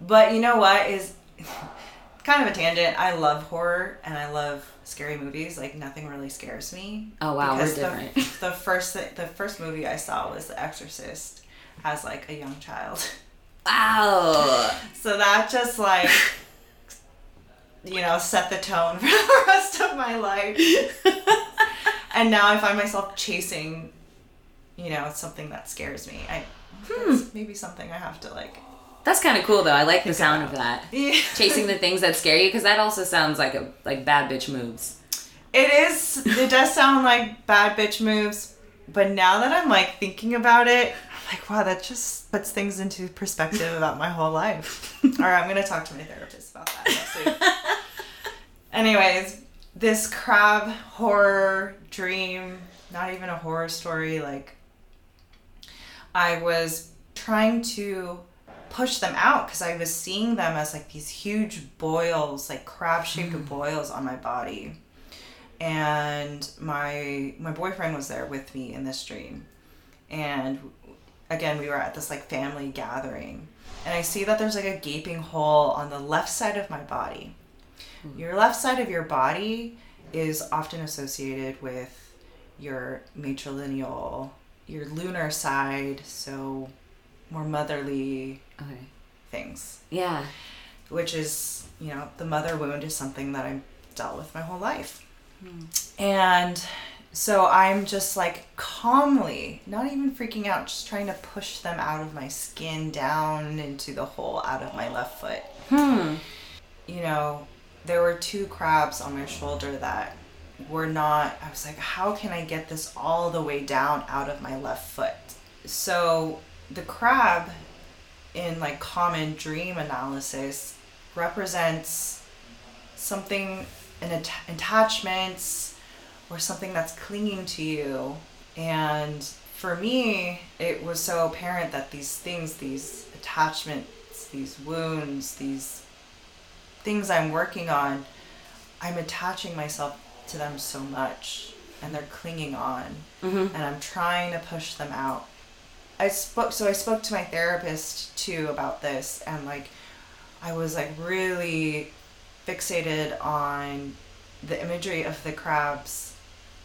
but you know what is kind of a tangent. I love horror and I love scary movies. Like nothing really scares me. Oh, wow, we're different. The, the first thi- the first movie I saw was The Exorcist as like a young child. wow So that just like you know set the tone for the rest of my life. and now I find myself chasing you know something that scares me. I that's hmm. maybe something I have to like That's kind of cool though. I like the sound of that. Yeah. Chasing the things that scare you because that also sounds like a like bad bitch moves. It is. It does sound like bad bitch moves, but now that I'm like thinking about it, I'm like, wow, that just puts things into perspective about my whole life. All right, I'm gonna talk to my therapist about that next week. Anyways, this crab horror dream, not even a horror story, like I was trying to push them out because I was seeing them as like these huge boils, like crab shaped mm. boils on my body. and my my boyfriend was there with me in this dream. And again we were at this like family gathering. And i see that there's like a gaping hole on the left side of my body your left side of your body is often associated with your matrilineal your lunar side so more motherly Okay. things Yeah. which is you know the mother wound is something that i've dealt with my whole life and so i'm just like calmly not even freaking out just trying to push them out of my skin down into the hole out of my left foot Hmm. you know there were two crabs on my shoulder that were not i was like how can i get this all the way down out of my left foot? So the crab in like common dream analysis represents something an att- attachments or something that's clinging to you. And for me it was so apparent that these things these attachments these wounds these things i'm working on i'm attaching myself to them so much and they're clinging on Mhm. and i'm trying to push them out i spoke so i spoke to my therapist too about this and like i was like really fixated on the imagery of the crabs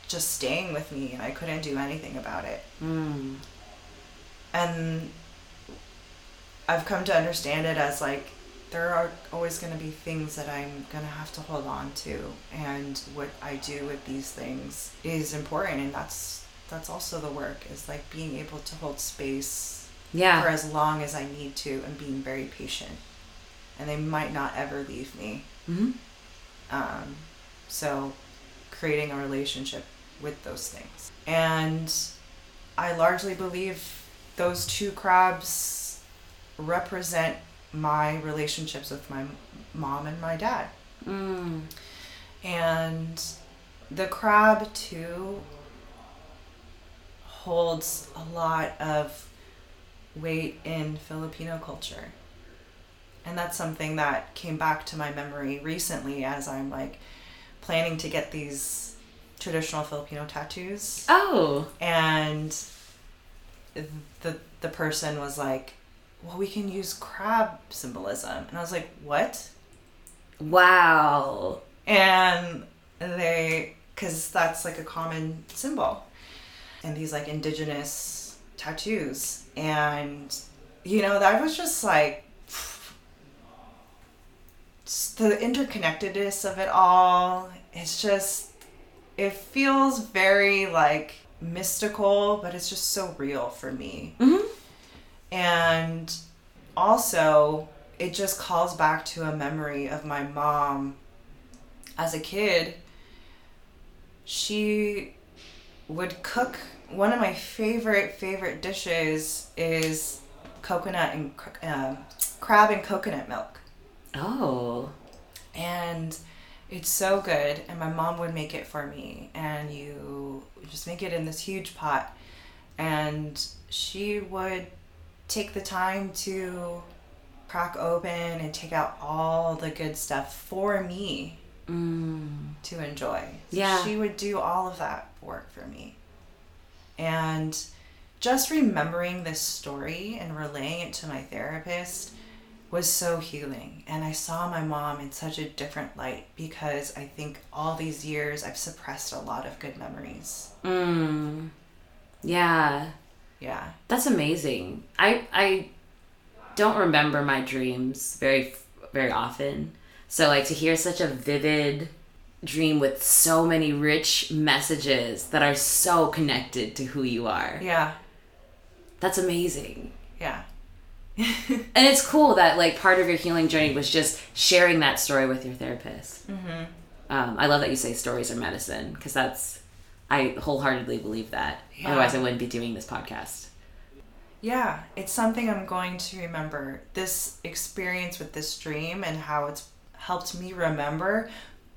just staying with me and i couldn't do anything about it Mm. and I've come to understand it as like there are always going to be things that I'm going to have to hold on to and what I do with these things is important and that's that's also the work is like being able to hold space yeah. for as long as I need to and being very patient and they might not ever leave me hmm um, so creating a relationship with those things. And I largely believe those two crabs represent my relationships with my mom and my dad. Mm. And the crab too holds a lot of weight in Filipino culture. And that's something that came back to my memory recently as I'm like planning to get these traditional Filipino tattoos. Oh. And the the person was like, "Well, we can use crab symbolism." And I was like, "What?" Wow. and they because that's like a common symbol and these like indigenous tattoos and you know that was just like just the interconnectedness of it all it's just it feels very like mystical but it's just so real for me Mhm. And also it just calls back to a memory of my mom. As a kid she would cook one of my favorite favorite dishes is coconut and um, crab and coconut milk. Oh. and it's so good and my mom would make it for me and you just make it in this huge pot. And she would take the time to crack open and take out all the good stuff for me Mm. to enjoy Yeah. she would do all of that work for me and just remembering this story and relaying it to my therapist was so healing. And I saw my mom in such a different light because I think all these years I've suppressed a lot of good memories. Mm. Yeah. Yeah. That's amazing. I I don't remember my dreams very very often. So like to hear such a vivid dream with so many rich messages that are so connected to who you are. Yeah. That's amazing. Yeah. And it's cool that like part of your healing journey was just sharing that story with your therapist. Mm-hmm. Um, I love that you say stories are medicine because that's I wholeheartedly believe that. Yeah. Otherwise, I wouldn't be doing this podcast. Yeah, it's something I'm going to remember. This experience with this dream and how it's helped me remember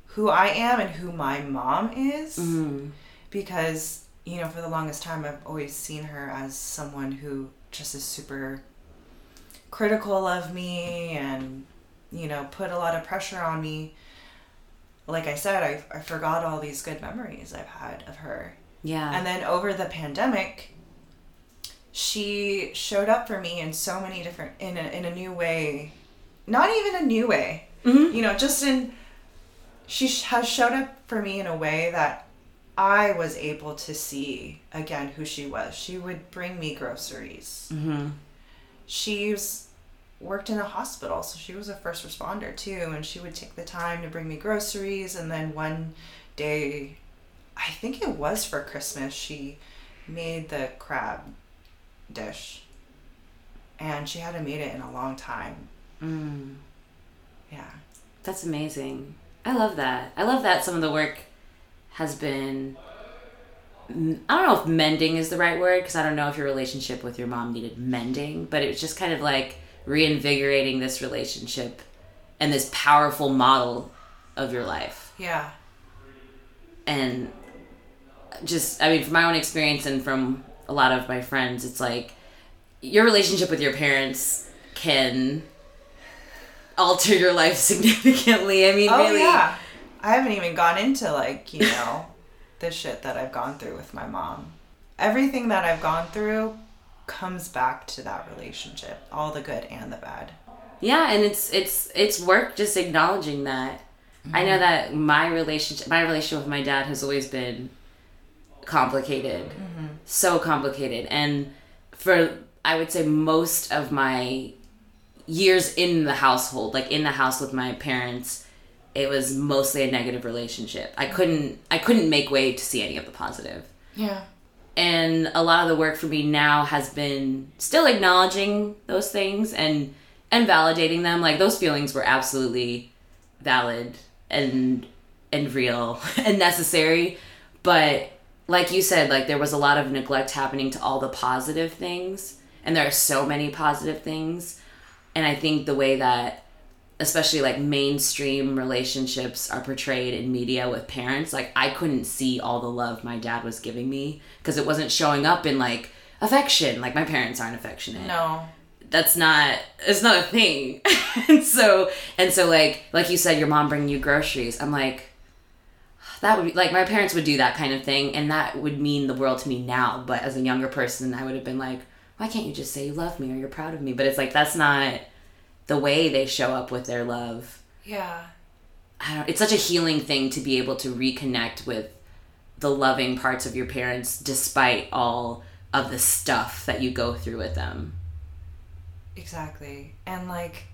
who I am and who my mom is. Mm. Because, you know, for the longest time, I've always seen her as someone who just is super critical of me and, you know, put a lot of pressure on me. Like I said, I, I forgot all these good memories I've had of her. Yeah. And then over the pandemic, she showed up for me in so many different in a, in a new way. Not even a new way. Mhm. You know, just in she sh- has showed up for me in a way that I was able to see again who she was. She would bring me groceries. hmm She's worked in a hospital, so she was a first responder too, and she would take the time to bring me groceries. And then one day, I think it was for Christmas, she made the crab dish, and she hadn't made it in a long time. Mm. Yeah. That's amazing. I love that. I love that some of the work has been. I don't know if mending is the right word because I don't know if your relationship with your mom needed mending, but it was just kind of like reinvigorating this relationship and this powerful model of your life. Yeah. And just, I mean, from my own experience and from a lot of my friends, it's like your relationship with your parents can alter your life significantly. I mean, Oh really. yeah. I haven't even gone into like, you know, the shit that I've gone through with my mom. Everything that I've gone through comes back to that relationship, all the good and the bad. Yeah, and it's it's it's work just acknowledging that. I know mm-hmm. that my relationship my relationship with my dad has always been complicated. Mm-hmm. So complicated. And for I would say most of my years in the household, like in the house with my parents, it was mostly a negative relationship. I mm-hmm. couldn't I couldn't make way to see any of the positive Yeah. And a lot of the work for me now has been still acknowledging those things and and validating them. Like those feelings were absolutely valid and and real and necessary. But like you said like there was a lot of neglect happening to all the positive things. And there are so many positive things. And i think the way that especially like mainstream relationships are portrayed in media with parents like i couldn't see all the love my dad was giving me because it wasn't showing up in like affection. Like my parents aren't affectionate. No. that's not it's not a thing. And so and so like like you said your mom bringing you groceries. I'm like that would be like my parents would do that kind of thing and that would mean the world to me now. But as a younger person i would have been like why can't you just say you love me or you're proud of me? But it's like that's not the way they show up with their love Yeah. I don't, it's such a healing thing to be able to reconnect with the loving parts of your parents despite all of the stuff that you go through with them Exactly. And like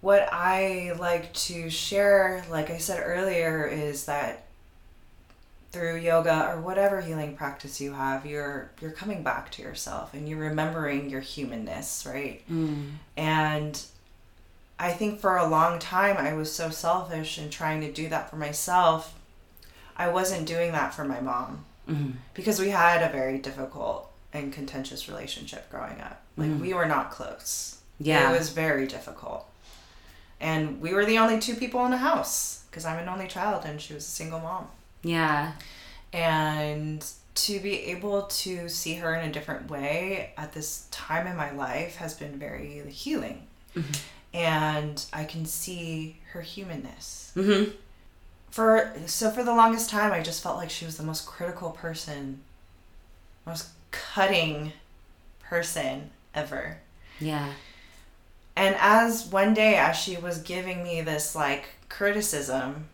what I like to share, like I said earlier, is that through yoga or whatever healing practice you have, you're you're coming back to yourself and you're remembering your humanness, right? Mm. And I think for a long time I was so selfish in trying to do that for myself. I wasn't doing that for my mom Mhm. because we had a very difficult and contentious relationship growing up. Like we were not close. Yeah. It was very difficult. And we were the only two people in the house because I'm an only child and she was a single mom. yeah And to be able to see her in a different way at this time in my life has been very healing. And I can see her humanness. hmm For so for the longest time I just felt like she was the most critical person, most cutting person ever. Yeah. And as one day, as she was giving me this like criticism,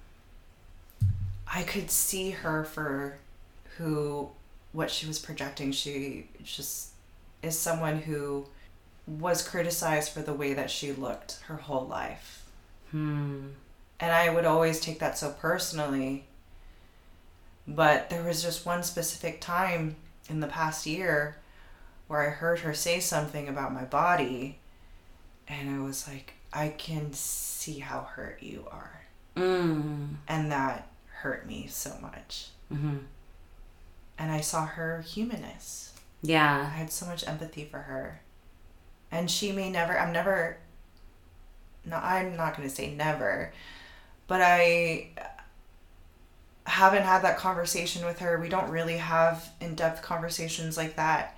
I could see her for who, what she was projecting. She just is someone who was criticized for the way that she looked her whole life. Hmm. And I would always take that so personally. But there was just one specific time in the past year where I heard her say something about my body, and I was like, I can see how hurt you are. Mm. And that hurt me so much. hmm And I saw her humanness. Yeah. I had so much empathy for her. And she may never, I'm never, no, I'm not going to say never, but I haven't had that conversation with her. We don't really have in depth conversations like that.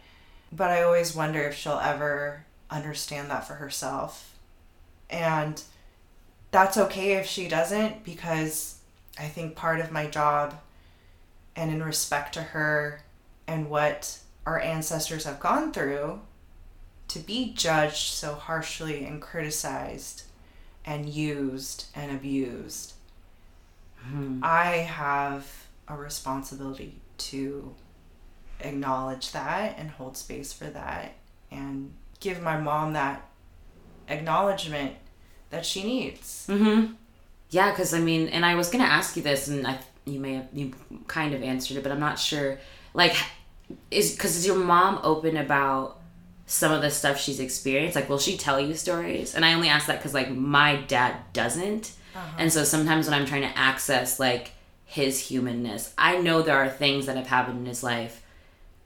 But I always wonder if she'll ever understand that for herself. And that's okay if she doesn't because I think part of my job and in respect to her and what our ancestors have gone through to be judged so harshly and criticized and used and abused. I have a responsibility to acknowledge that and hold space for that and give my mom that acknowledgement that she needs. Mm-hmm. Yeah, because I mean, and I was gonna ask you this, and I you may have you kind of answered it, but I'm not sure. Like, is because is your mom open about some of the stuff she's experienced? Like, will she tell you stories? And I only ask that because like my dad doesn't, uh-huh. and so sometimes when I'm trying to access like his humanness, I know there are things that have happened in his life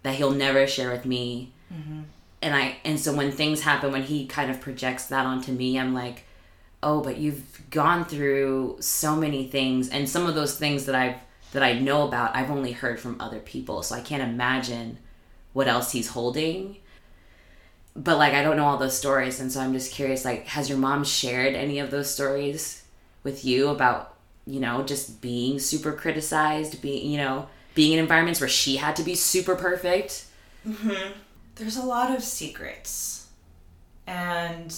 that he'll never share with me. Mm-hmm. And I and so when things happen when he kind of projects that onto me I'm like oh but you've gone through so many things. And some of those things that I've that I know about I've only heard from other people. So I can't imagine what else he's holding but like I don't know all those stories and so I'm just curious like has your mom shared any of those stories with you about you know just being super criticized being you know being in environments where she had to be super perfect? There's a lot of secrets and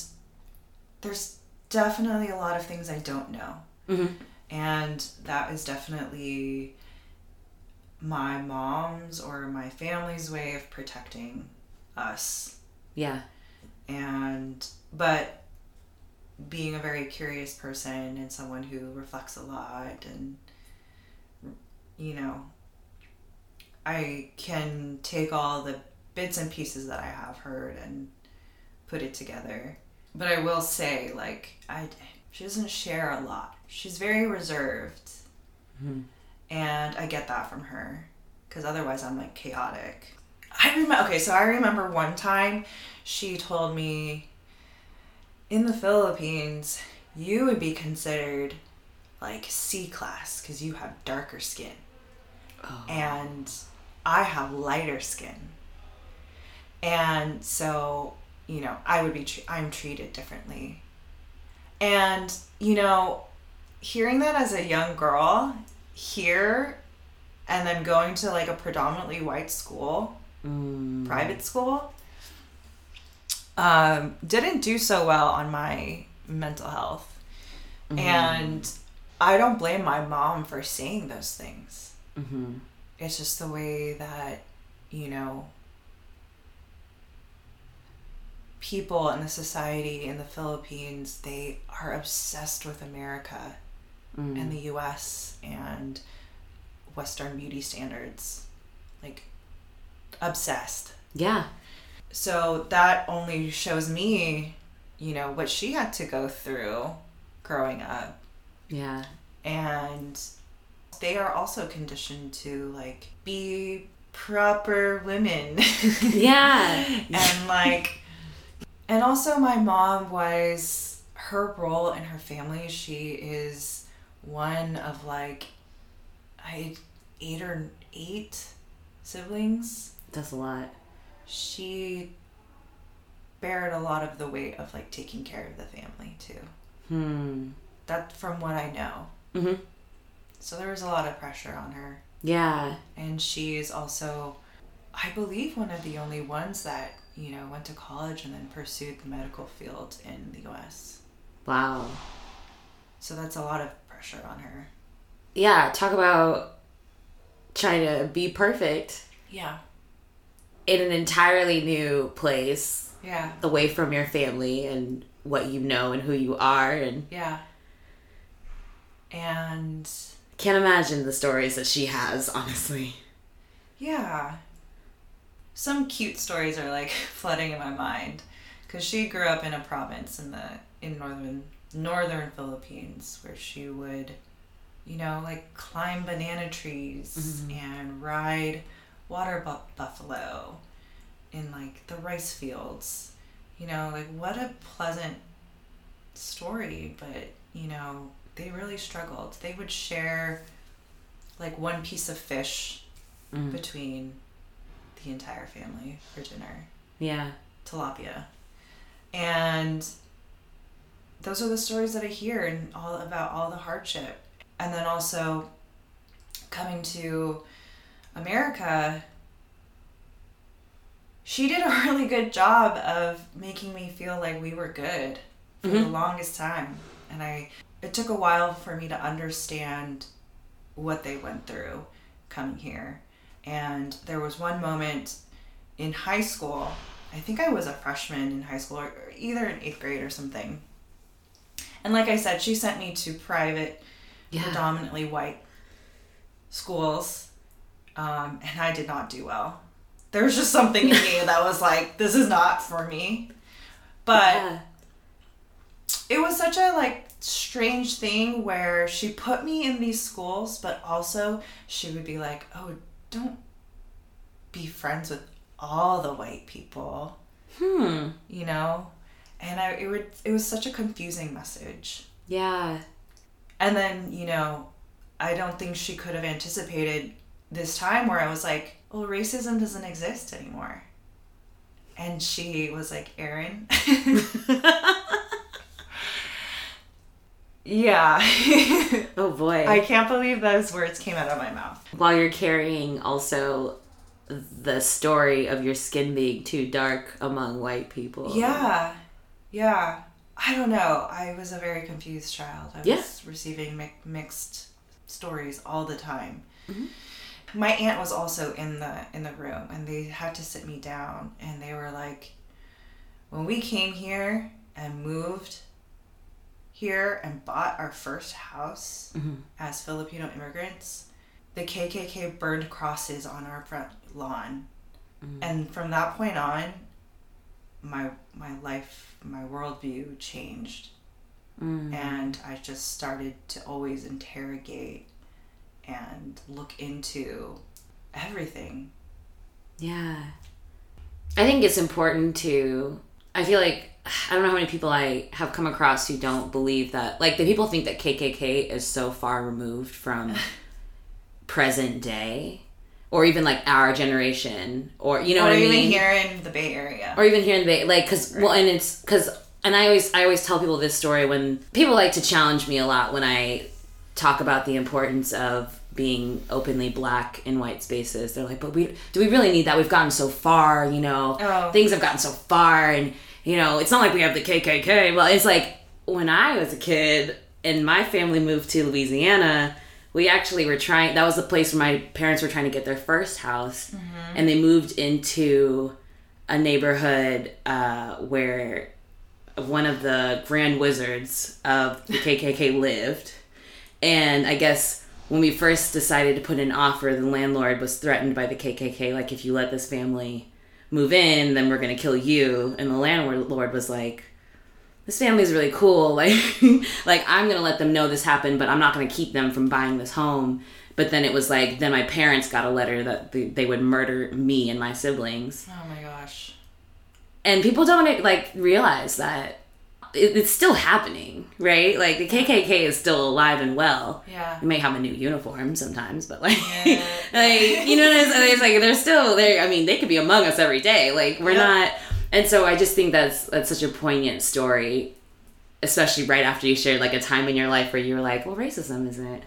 there's definitely a lot of things i don't know. Mhm. and that is definitely my mom's or my family's way of protecting us yeah. And but being a very curious person and someone who reflects a lot and you know i can take all the bits and pieces that i have heard and put it together. But i will say like i she doesn't share a lot. She's very reserved. Hmm. And i get that from her. Because otherwise i'm like chaotic i remember okay so i remember one time she told me in the Philippines, you would be considered like C class because you have darker skin. Oh. And I have lighter skin. And so, you know, I would be, tr- I'm treated differently. And, you know, hearing that as a young girl here and then going to like a predominantly white school, private school, um, didn't do so well on my mental health. And I don't blame my mom for saying those things. Mm-hmm. It's just the way that, you know, people in the society in the Philippines, they are obsessed with America and the US and Western beauty standards. Like, obsessed. Yeah. So that only shows me, you know, what she had to go through growing up. Yeah. And they are also conditioned to like be proper women. Yeah. and like and also my mom was her role in her family, she is one of like I eight or eight siblings That's a lot. she bared a lot of the weight of like taking care of the family too. Hmm. That from what I know. Mm-hmm. So there was a lot of pressure on her. Yeah. And she's also I believe one of the only ones that, you know, went to college and then pursued the medical field in the US. Wow. So that's a lot of pressure on her. Yeah. Talk about trying to be perfect Yeah. In an entirely new place, Yeah. away from your family and what you know and who you are. And Yeah. And can't imagine the stories that she has, honestly. Yeah. Some cute stories are like flooding in my mind cuz she grew up in a province in the in northern northern Philippines where she would you know like climb banana trees mm-hmm. and ride water bu- buffalo in like the rice fields. You know, like what a pleasant story, but you know, they really struggled. They would share like one piece of fish mm. between the entire family for dinner Yeah. tilapia and those are the stories that i hear and all about all the hardship and then also coming to America, she did a really good job of making me feel like we were good for the mm-hmm. longest time. And I it took a while for me to understand what they went through coming here. And there was one moment in high school, I think I was a freshman in high school or or either in 8th grade or something. And like I said, she sent me to private Yeah. predominantly white schools, um, and I did not do well. There was just something in me that was like, this is not for me. But Yeah. it was such a like strange thing where she put me in these schools, but also she would be like, oh, don't be friends with all the white people, Hmm. you know. And I, it would, it was such a confusing message. Yeah. And then, you know, I don't think she could have anticipated this time where I was like, well, racism doesn't exist anymore. And she was like, Erin. yeah. Oh boy. I can't believe those words came out of my mouth. While you're carrying also the story of your skin being too dark among white people. Yeah. Yeah. I don't know. I was a very confused child. I was Yeah. receiving mi- mixed stories all the time. Mm-hmm. My aunt was also in the in the room and they had to sit me down and they were like when we came here and moved here and bought our first house Mhm. as Filipino immigrants, the KKK burned crosses on our front lawn. And from that point on, my my life, my worldview changed, Mm. and I just started to always interrogate and look into everything. Yeah. I think it's important to. I feel like I don't know how many people I have come across who don't believe that. Like the people think that KKK is so far removed from present day, or even like our generation, or you know or what I even mean. here in the Bay Area. or even here in the Bay, like, cause well, and it's cause, and I always, I always tell people this story when people like to challenge me a lot when I talk about the importance of being openly black in white spaces. They're like, but we, do we really need that? We've gotten so far, you know, Oh. things have gotten so far, and you know, it's not like we have the KKK. Well, it's like when I was a kid and my family moved to Louisiana. We actually were trying. That was the place where my parents were trying to get their first house, and they moved into a neighborhood uh, where one of the grand wizards of the KKK lived. And I guess when we first decided to put an offer, the landlord was threatened by the KKK, like, if you let this family move in, then we're going to kill you. And the landlord was like, this family's really cool. Like, like I'm going to let them know this happened, but I'm not going to keep them from buying this home. But then it was like, then my parents got a letter that they, they would murder me and my siblings oh my gosh. and people don't like realize that it, it's still happening, right? Like the KKK is still alive and well. Yeah. They may have a new uniform sometimes, but like, Yeah. like you know, what I'm saying? it's like they're still there. I mean, they could be among us every day. Like we're Yeah. not. And so I just think that's that's such a poignant story, especially right after you shared like a time in your life where you were like, well, racism isn't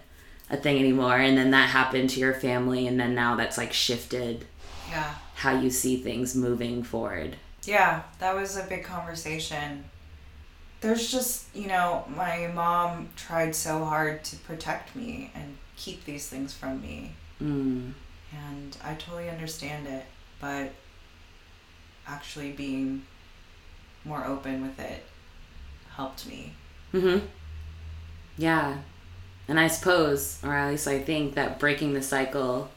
a thing anymore, and then that happened to your family, and then now that's like shifted Yeah. how you see things moving forward. Yeah, that was a big conversation. There's just, you know, my mom tried so hard to protect me and keep these things from me. Mm. And I totally understand it, but actually being more open with it helped me. Mm-hmm. Yeah. And I suppose, or at least I think, that breaking the cycle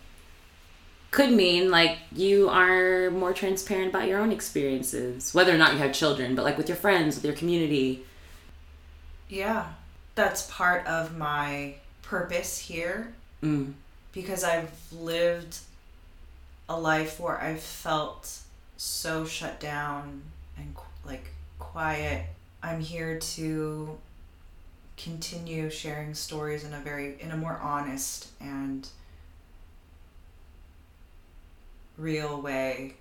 could mean like you are more transparent about your own experiences, whether or not you have children, but like with your friends, with your community. Yeah, that's part of my purpose here Mm. because I've lived a life where I've felt so shut down and like quiet. I'm here to continue sharing stories in a very in a more honest and real way.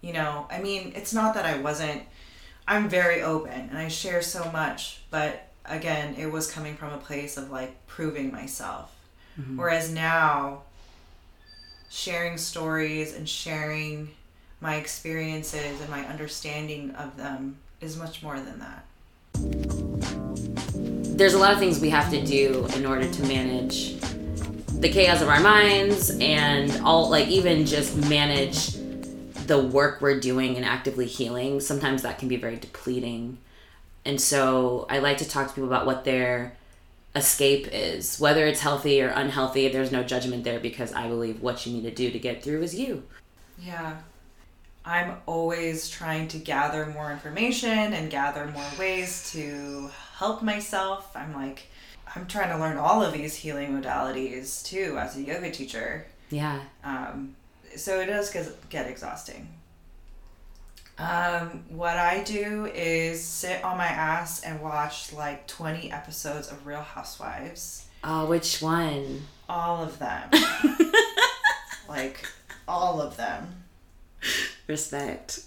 You know, I mean, it's not that I wasn't I'm very open and I share so much, but again, it was coming from a place of like proving myself. Mm-hmm. Whereas now, sharing stories and sharing my experiences and my understanding of them is much more than that. there's a lot of things we have to do in order to manage the chaos of our minds and all like even just manage the work we're doing and actively healing sometimes that can be very depleting and so i like to talk to people about what their escape is whether it's healthy or unhealthy there's no judgment there because i believe what you need to do to get through is you Yeah. I'm always trying to gather more information and gather more ways to help myself. I'm like, I'm trying to learn all of these healing modalities too as a yoga teacher. yeah Um, so it does get, get exhausting. Um, what I do is sit on my ass and watch like 20 episodes of Real Housewives. oh which one All of them. like, all of them. respect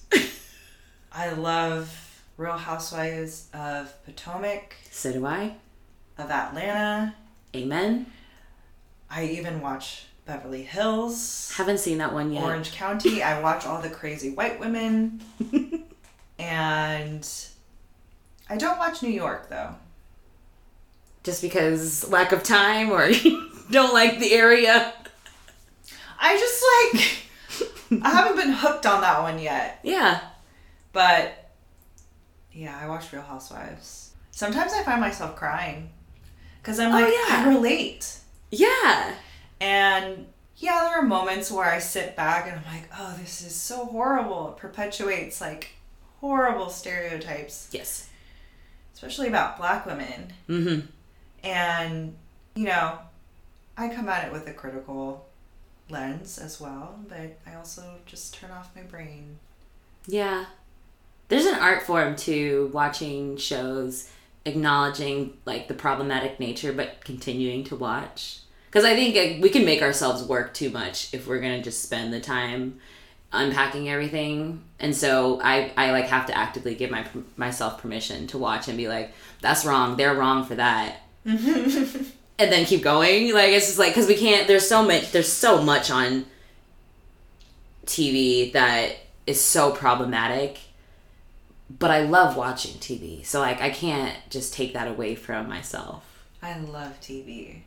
I love Real Housewives of Potomac, so do i of Atlanta. amen I even watch Beverly Hills, haven't seen that one yet Orange County. I watch all the crazy white women. and I don't watch New York though. just because lack of time or you don't like the area I just like I haven't been hooked on that one yet. yeah But yeah, I watch Real Housewives. Sometimes I find myself crying because I'm Oh, like, yeah. I relate. yeah And yeah, there are moments where I sit back and I'm like, oh, this is so horrible. It perpetuates like horrible stereotypes, yes especially about black women. mm-hmm And, you know, I come at it with a critical lens as well, but I also just turn off my brain. yeah there's an art form to watching shows acknowledging like the problematic nature but continuing to watch. Because i think like, we can make ourselves work too much if we're gonna just spend the time unpacking everything. And so i i like have to actively give my myself permission to watch and be like that's wrong. They're wrong for that. Mm-hmm. And then keep going. Like it's just like because we can't there's so much there's so much on tv that is so problematic but i love watching tv so like i can't just take that away from myself I love TV.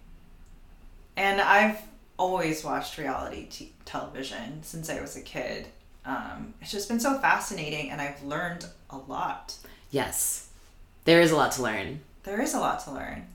And I've always watched reality t- television since I was a kid. Um, it's just been so fascinating, and I've learned a lot. yes there is a lot to learn There is a lot to learn.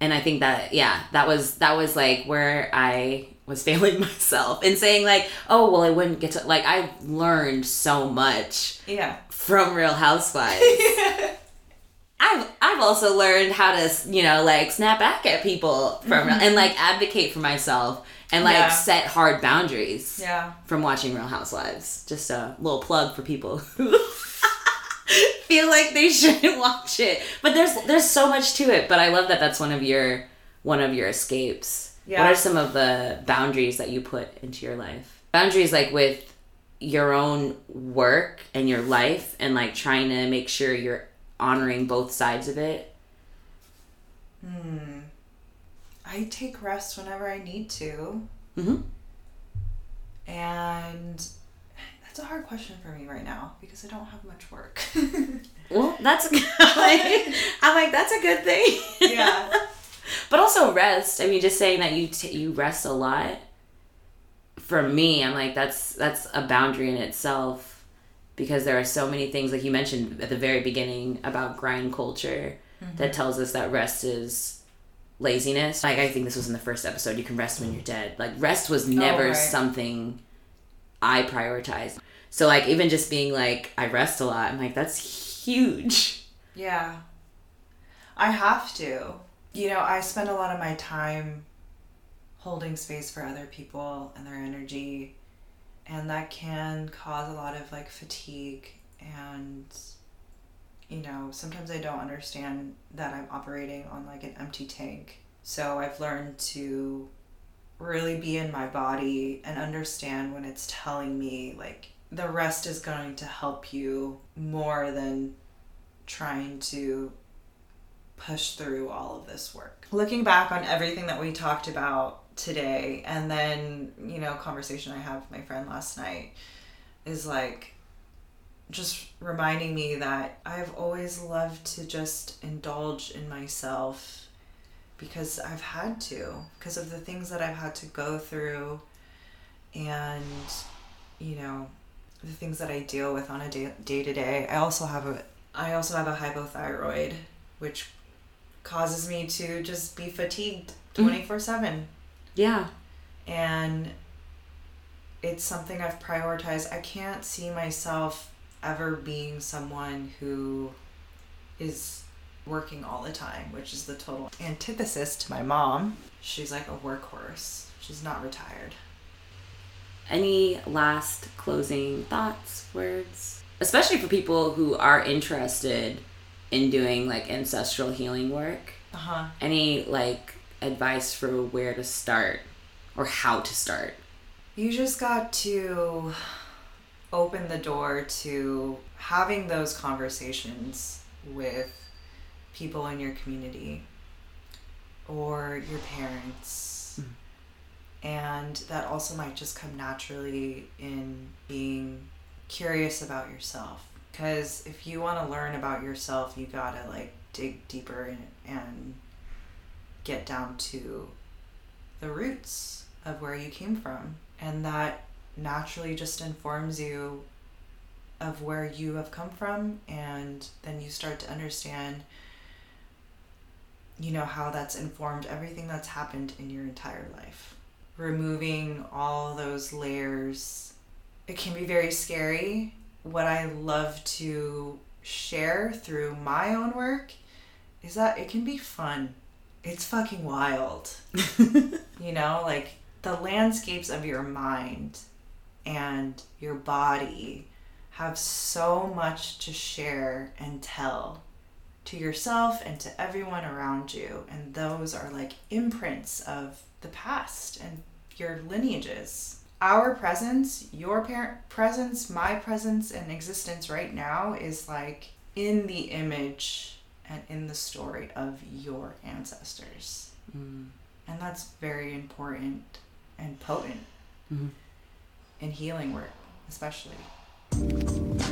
and i think that yeah that was that was like where i was failing myself and saying like oh well i wouldn't get to like i learned so much Yeah. From real housewives I've, I've also learned how to you know like snap back at people from mm-hmm. and like advocate for myself and like Yeah. set hard boundaries Yeah. from watching Real Housewives. Just a little plug for people who feel like they shouldn't watch it. But there's there's so much to it. But I love that that's one of your one of your escapes. Yeah. What are some of the boundaries that you put into your life? Boundaries like with your own work and your life and like trying to make sure you're honoring both sides of it. Hmm. I take rest whenever I need to. Mhm. And that's a hard question for me right now because I don't have much work. Well, that's like, I'm like that's a good thing. yeah. But also rest. I mean, just saying that you t- you rest a lot. For me, I'm like that's that's a boundary in itself, because there are so many things like you mentioned at the very beginning about grind culture mm-hmm. that tells us that rest is laziness. Like I think this was in the first episode. You can rest when you're dead. Like rest was oh, never right. something I prioritized. So like even just being like I rest a lot. I'm like that's huge. Yeah. I have to. You know, I spend a lot of my time holding space for other people and their energy, and that can cause a lot of like fatigue and you know, sometimes I don't understand that I'm operating on like an empty tank. So I've learned to really be in my body and understand when it's telling me like the rest is going to help you more than trying to push through all of this work. Looking back on everything that we talked about today, and then, you know, conversation I had with my friend last night is like just reminding me that I've always loved to just indulge in myself because I've had to, because of the things that I've had to go through and, you know, the things that I deal with on a day to day. I also have a I also have a hypothyroid, which causes me to just be fatigued mm-hmm. 24 7. Yeah. And it's something I've prioritized. I can't see myself ever being someone who is working all the time, which is the total antithesis to my mom. She's like a workhorse, she's not retired. Any last closing thoughts, words? Especially for people who are interested in doing like ancestral healing work. Uh huh. Any like advice for where to start or how to start? You just got to open the door to having those conversations with people in your community or your parents. Mm. And that also might just come naturally in being curious about yourself because if you want to learn about yourself you gotta like dig deeper in, and get down to the roots of where you came from. And that naturally just informs you of where you have come from. And then you start to understand you know how that's informed everything that's happened in your entire life. Removing all those layers. It can be very scary. What I love to share through my own work is that it can be fun. It's fucking wild. you know, like the landscapes of your mind and your body have so much to share and tell to yourself and to everyone around you. And those are like imprints of the past and your lineages our presence, your parent presence, my presence and existence right now is like in the image and in the story of your ancestors. Mm. And that's very important and potent mm-hmm. in healing work, especially.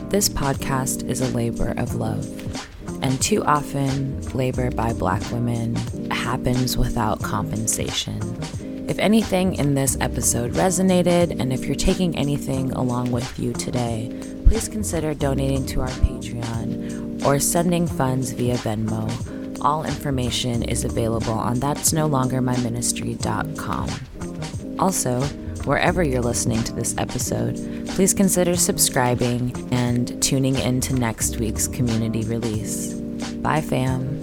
This podcast is a labor of love, and too often, labor by Black women happens without compensation. If anything in this episode resonated, and if you're taking anything along with you today, please consider donating to our Patreon or sending funds via Venmo. All information is available on that's no longer my ministry.com. Also, wherever you're listening to this episode, please consider subscribing and tuning in to next week's community release. Bye, fam.